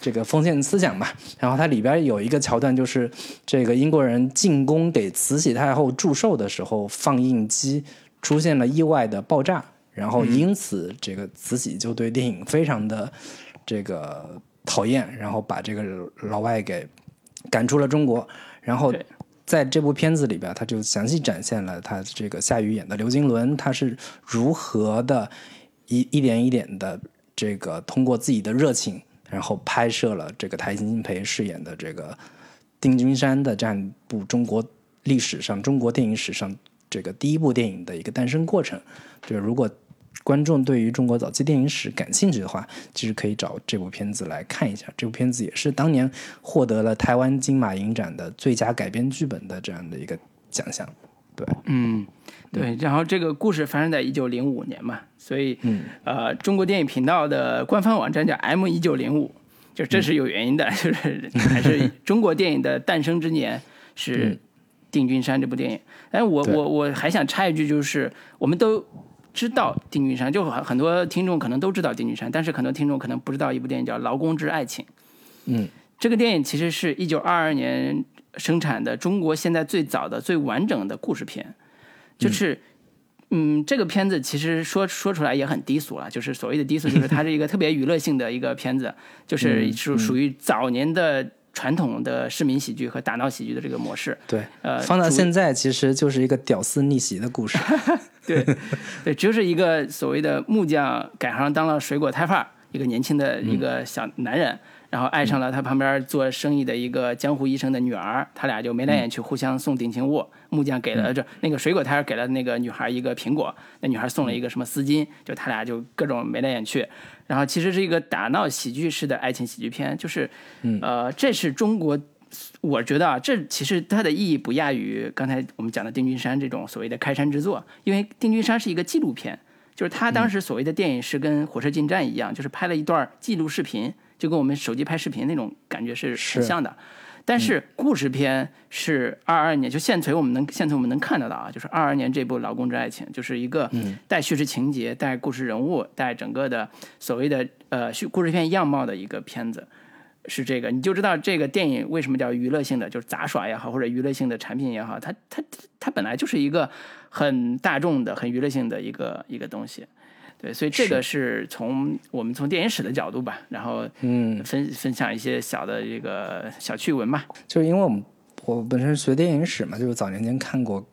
这个封建思想吧。然后它里边有一个桥段，就是这个英国人进宫给慈禧太后祝寿的时候，放映机出现了意外的爆炸，然后因此这个慈禧就对电影非常的这个讨厌，然后把这个老外给赶出了中国，然后。在这部片子里边，他就详细展现了他这个夏雨演的刘金伦，他是如何的一一点一点的这个通过自己的热情，然后拍摄了这个台金培饰演的这个丁军山的这样一部中国历史上、中国电影史上这个第一部电影的一个诞生过程。就如果。观众对于中国早期电影史感兴趣的话，其实可以找这部片子来看一下。这部片子也是当年获得了台湾金马影展的最佳改编剧本的这样的一个奖项。对，嗯，对。然后这个故事发生在一九零五年嘛，所以，嗯，呃，中国电影频道的官方网站叫 M 一九零五，就这是有原因的，就是还是中国电影的诞生之年是《定军山》这部电影。哎，我我我还想插一句，就是我们都。知道定军山，就很很多听众可能都知道定军山，但是很多听众可能不知道一部电影叫《劳工之爱情》。嗯，这个电影其实是一九二二年生产的，中国现在最早的、最完整的故事片。就是，嗯，这个片子其实说说出来也很低俗了，就是所谓的低俗，就是它是一个特别娱乐性的一个片子，就是属属于早年的。传统的市民喜剧和打闹喜剧的这个模式，对，呃，放到现在其实就是一个屌丝逆袭的故事，对，对，就是一个所谓的木匠改行当了水果摊贩，一个年轻的一个小男人。然后爱上了他旁边做生意的一个江湖医生的女儿，他俩就眉来眼去，互相送定情物。木匠给了这那个水果摊给了那个女孩一个苹果，那女孩送了一个什么丝巾，就他俩就各种眉来眼去。然后其实是一个打闹喜剧式的爱情喜剧片，就是，呃，这是中国我觉得啊，这其实它的意义不亚于刚才我们讲的定军山这种所谓的开山之作，因为定军山是一个纪录片，就是他当时所谓的电影是跟火车进站一样，就是拍了一段记录视频，就跟我们手机拍视频那种感觉是很像的。但是故事片是二二年，就现存我们能现存我们能看到的啊，就是二二年这部《劳工之爱情》，就是一个带叙事情节、带故事人物、带整个的所谓的呃叙故事片样貌的一个片子，是这个，你就知道这个电影为什么叫娱乐性的，就是杂耍也好，或者娱乐性的产品也好，它它它本来就是一个很大众的、很娱乐性的一个一个东西。对，所以这个是从我们从电影史的角度吧，然后嗯，分分享一些小的这个小趣闻吧。就是因为我们我本身学电影史嘛，就是早年间看过，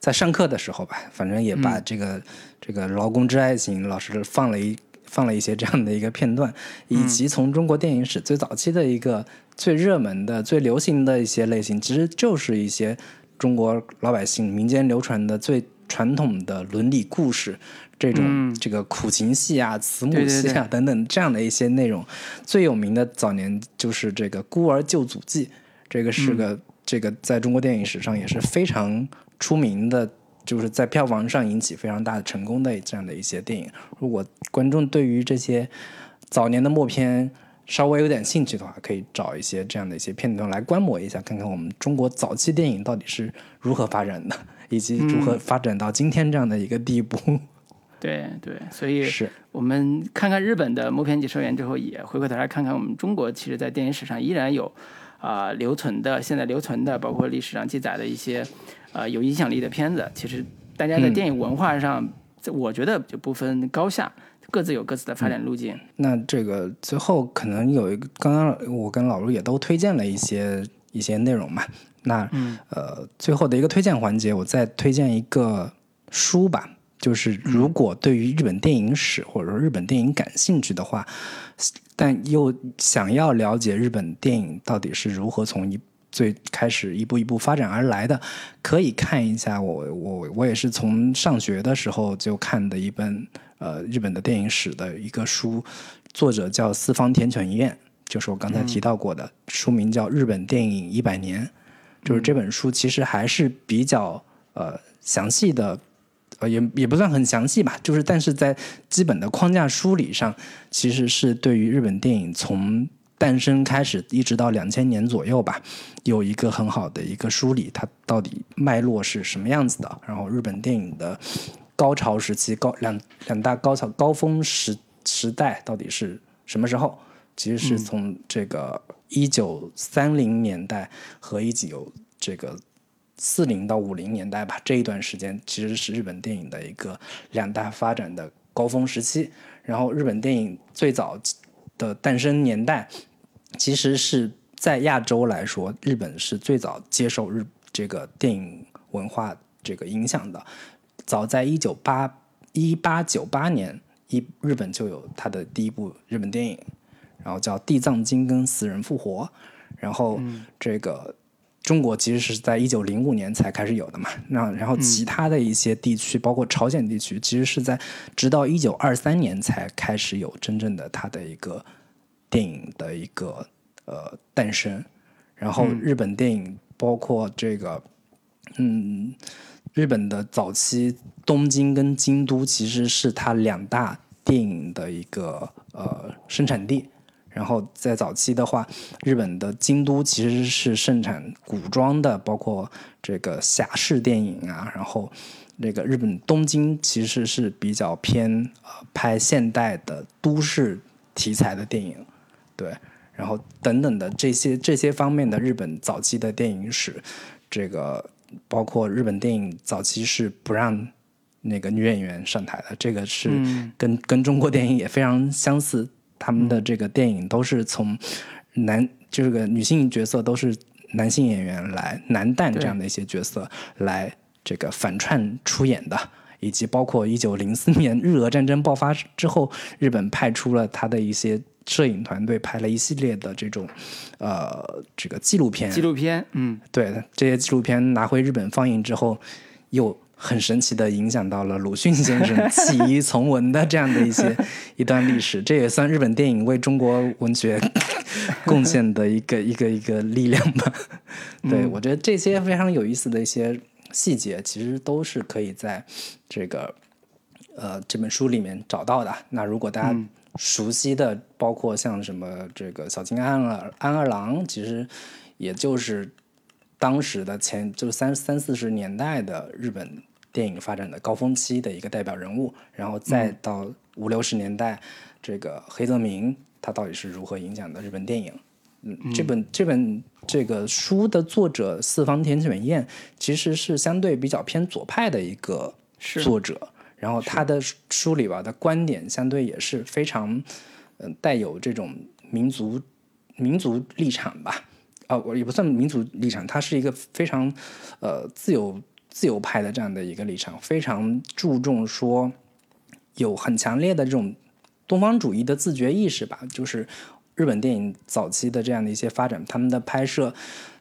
在上课的时候吧，反正也把这个这个《劳工之爱情》老师放了一放了一些这样的一个片段，以及从中国电影史最早期的一个最热门的、最流行的一些类型，其实就是一些中国老百姓民间流传的最传统的伦理故事。这种这个苦情戏啊、慈母戏啊等等这样的一些内容，最有名的早年就是这个《孤儿救祖记》，这个是个这个在中国电影史上也是非常出名的，就是在票房上引起非常大的成功的这样的一些电影。如果观众对于这些早年的默片稍微有点兴趣的话，可以找一些这样的一些片段来观摩一下，看看我们中国早期电影到底是如何发展的，以及如何发展到今天这样的一个地步。对对，所以是我们看看日本的默片解说员之后，也回过头来看看我们中国，其实在电影史上依然有啊留存的，现在留存的，包括历史上记载的一些呃有影响力的片子。其实大家在电影文化上，我觉得就不分高下，各自有各自的发展路径。那这个最后可能有一个，刚刚我跟老卢也都推荐了一些一些内容嘛。那呃，最后的一个推荐环节，我再推荐一个书吧。就是如果对于日本电影史或者说日本电影感兴趣的话，但又想要了解日本电影到底是如何从一最开始一步一步发展而来的，可以看一下我我我也是从上学的时候就看的一本呃日本的电影史的一个书，作者叫四方田犬彦，就是我刚才提到过的书名叫《日本电影一百年》，就是这本书其实还是比较呃详细的。呃，也也不算很详细吧，就是但是在基本的框架梳理上，其实是对于日本电影从诞生开始一直到两千年左右吧，有一个很好的一个梳理，它到底脉络是什么样子的，然后日本电影的高潮时期高两两大高潮高峰时时代到底是什么时候？其实是从这个一九三零年代和一九这个。四零到五零年代吧，这一段时间其实是日本电影的一个两大发展的高峰时期。然后，日本电影最早的诞生年代，其实是在亚洲来说，日本是最早接受日这个电影文化这个影响的。早在一九八一八九八年，一日本就有它的第一部日本电影，然后叫《地藏经》跟《死人复活》，然后这个。中国其实是在一九零五年才开始有的嘛，那然后其他的一些地区，包括朝鲜地区，其实是在直到一九二三年才开始有真正的它的一个电影的一个呃诞生。然后日本电影包括这个，嗯，日本的早期东京跟京都其实是它两大电影的一个呃生产地。然后在早期的话，日本的京都其实是盛产古装的，包括这个侠士电影啊。然后，那个日本东京其实是比较偏呃拍现代的都市题材的电影，对。然后等等的这些这些方面的日本早期的电影史，这个包括日本电影早期是不让那个女演员上台的，这个是跟跟中国电影也非常相似。他们的这个电影都是从男，就是个女性角色都是男性演员来男旦这样的一些角色来这个反串出演的，以及包括一九零四年日俄战争爆发之后，日本派出了他的一些摄影团队，拍了一系列的这种呃这个纪录片。纪录片，嗯，对，这些纪录片拿回日本放映之后，又。很神奇的影响到了鲁迅先生弃医从文的这样的一些 一段历史，这也算日本电影为中国文学 贡献的一个 一个一个力量吧。对我觉得这些非常有意思的一些细节，其实都是可以在这个呃这本书里面找到的。那如果大家熟悉的，包括像什么这个小津安二安二郎，其实也就是当时的前就是三三四十年代的日本电影发展的高峰期的一个代表人物，然后再到五六十年代，这个黑泽明他到底是如何影响的日本电影？嗯，这本这本这个书的作者四方田犬彦其实是相对比较偏左派的一个作者。然后他的书里吧的观点相对也是非常，嗯，带有这种民族民族立场吧，啊，我也不算民族立场，他是一个非常呃自由自由派的这样的一个立场，非常注重说有很强烈的这种东方主义的自觉意识吧，就是日本电影早期的这样的一些发展，他们的拍摄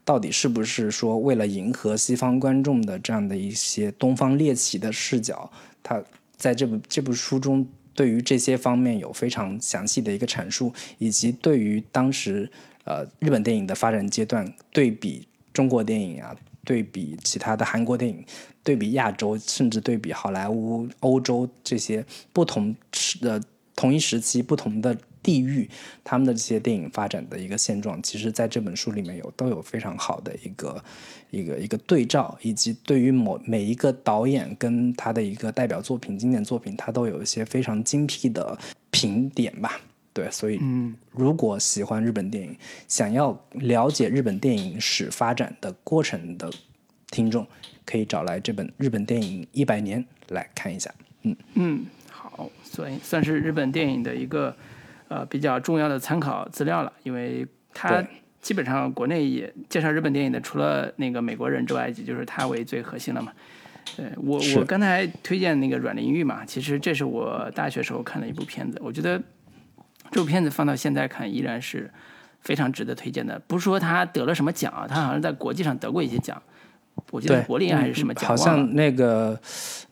到底是不是说为了迎合西方观众的这样的一些东方猎奇的视角？他在这部这部书中，对于这些方面有非常详细的一个阐述，以及对于当时呃日本电影的发展阶段，对比中国电影啊，对比其他的韩国电影，对比亚洲，甚至对比好莱坞、欧洲这些不同时的同一时期不同的。地域，他们的这些电影发展的一个现状，其实在这本书里面有都有非常好的一个一个一个对照，以及对于某每一个导演跟他的一个代表作品、经典作品，他都有一些非常精辟的评点吧。对，所以，嗯，如果喜欢日本电影，想要了解日本电影史发展的过程的听众，可以找来这本《日本电影一百年》来看一下。嗯嗯，好，所以算是日本电影的一个。呃，比较重要的参考资料了，因为它基本上国内也介绍日本电影的，除了那个美国人之外，也就是它为最核心了嘛。对我，我刚才推荐那个阮玲玉嘛，其实这是我大学时候看的一部片子，我觉得这部片子放到现在看依然是非常值得推荐的。不是说他得了什么奖啊，他好像在国际上得过一些奖，我记得柏林还是什么奖，好像那个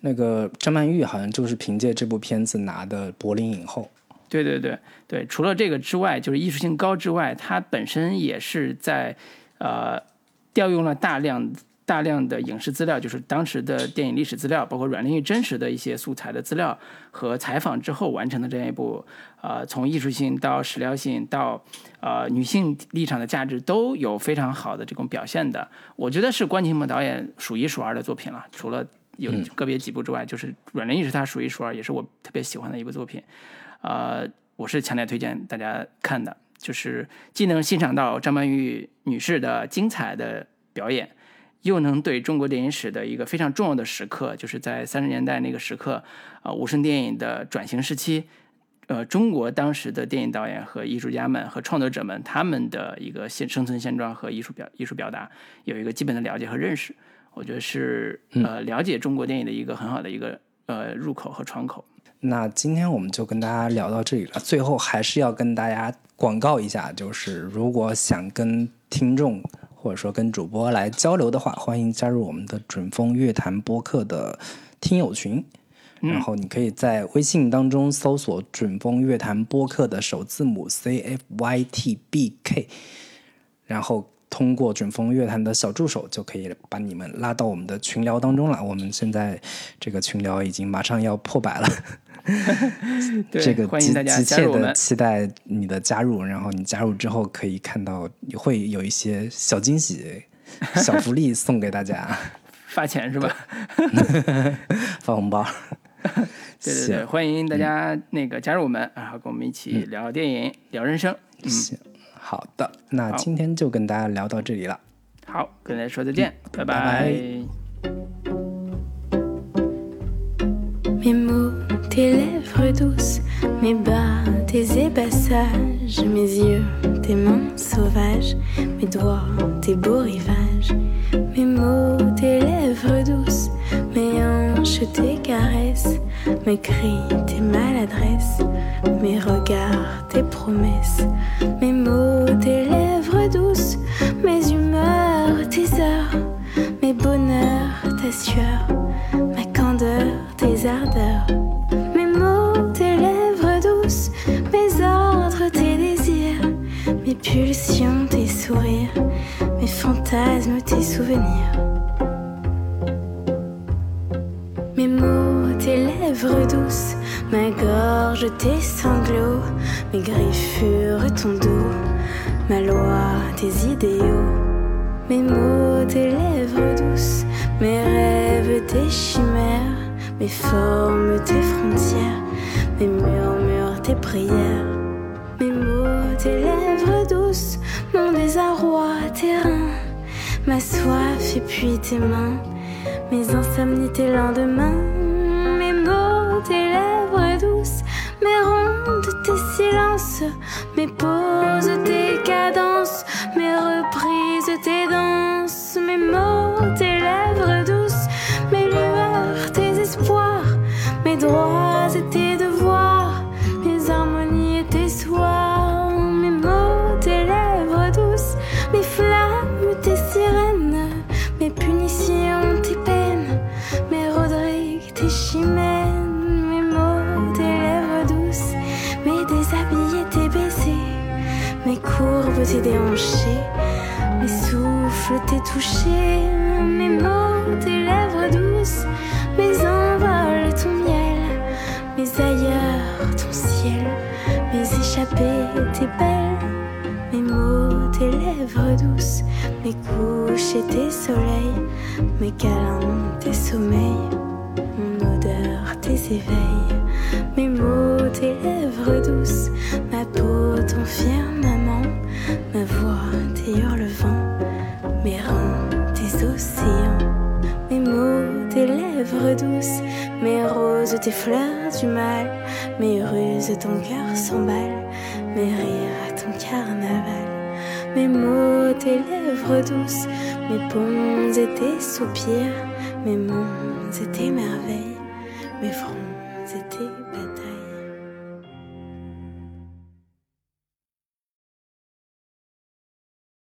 那个张曼玉好像就是凭借这部片子拿的柏林影后。对对对对，除了这个之外，就是艺术性高之外，它本身也是在，呃，调用了大量大量的影视资料，就是当时的电影历史资料，包括阮玲玉真实的一些素材的资料和采访之后完成的这样一部，呃，从艺术性到史料性到呃女性立场的价值都有非常好的这种表现的，我觉得是关锦鹏导演数一数二的作品了，除了有个别几部之外，就是阮玲玉是他数一数二，也是我特别喜欢的一部作品。呃，我是强烈推荐大家看的，就是既能欣赏到张曼玉女士的精彩的表演，又能对中国电影史的一个非常重要的时刻，就是在三十年代那个时刻，啊，无声电影的转型时期，呃，中国当时的电影导演和艺术家们和创作者们他们的一个现生存现状和艺术表艺术表达有一个基本的了解和认识，我觉得是呃了解中国电影的一个很好的一个呃入口和窗口。那今天我们就跟大家聊到这里了。最后还是要跟大家广告一下，就是如果想跟听众或者说跟主播来交流的话，欢迎加入我们的准风乐坛播客的听友群。然后你可以在微信当中搜索“准风乐坛播客”的首字母 C F Y T B K，然后通过准风乐坛的小助手就可以把你们拉到我们的群聊当中了。我们现在这个群聊已经马上要破百了。这个欢迎大家期待你的加入。然后你加入之后，可以看到会有一些小惊喜、小福利送给大家。发钱是吧？发红包。对对对，欢迎大家那个加入我们，然后跟我们一起聊电影、聊人生。行，好的，那今天就跟大家聊到这里了。好，跟大家说再见，拜拜。Mes mots, tes lèvres douces, mes bas, tes ébassages, mes yeux, tes mains sauvages, mes doigts, tes beaux rivages, mes mots, tes lèvres douces, mes hanches, tes caresses, mes cris, tes maladresses, mes regards, tes promesses, mes mots, tes lèvres douces, mes humeurs, tes heures, mes bonheurs, ta sueur mes mots, tes lèvres douces, mes ordres, tes désirs, mes pulsions, tes sourires, mes fantasmes, tes souvenirs. Mes mots, tes lèvres douces, ma gorge, tes sanglots, mes griffures, ton dos, ma loi, tes idéaux. Mes mots, tes lèvres douces, mes rêves, tes chimères, mes formes, tes frontières, mes murmures, tes prières. Mes mots, tes lèvres douces, mon désarroi, tes reins, ma soif et puis tes mains, mes insomnies, tes lendemains. Mes mots, tes lèvres douces, mes rondes, tes silences, mes pauses, tes touchés. Mes mots, tes lèvres douces, mes envols, ton miel, mes ailleurs, ton ciel, mes échappées, tes belles. Mes mots, tes lèvres douces, mes couches et tes soleils, mes câlins, tes sommeils, mon odeur, tes éveils. Mes mots, tes lèvres douces, ma peau, ton firmament, ma voix, mes roses, tes fleurs du mal, mes ruses, ton cœur s'emballe, mes rires, ton carnaval. Mes mots, tes lèvres douces, mes ponts et tes soupirs, mes mondes et tes merveilles, mes fronts.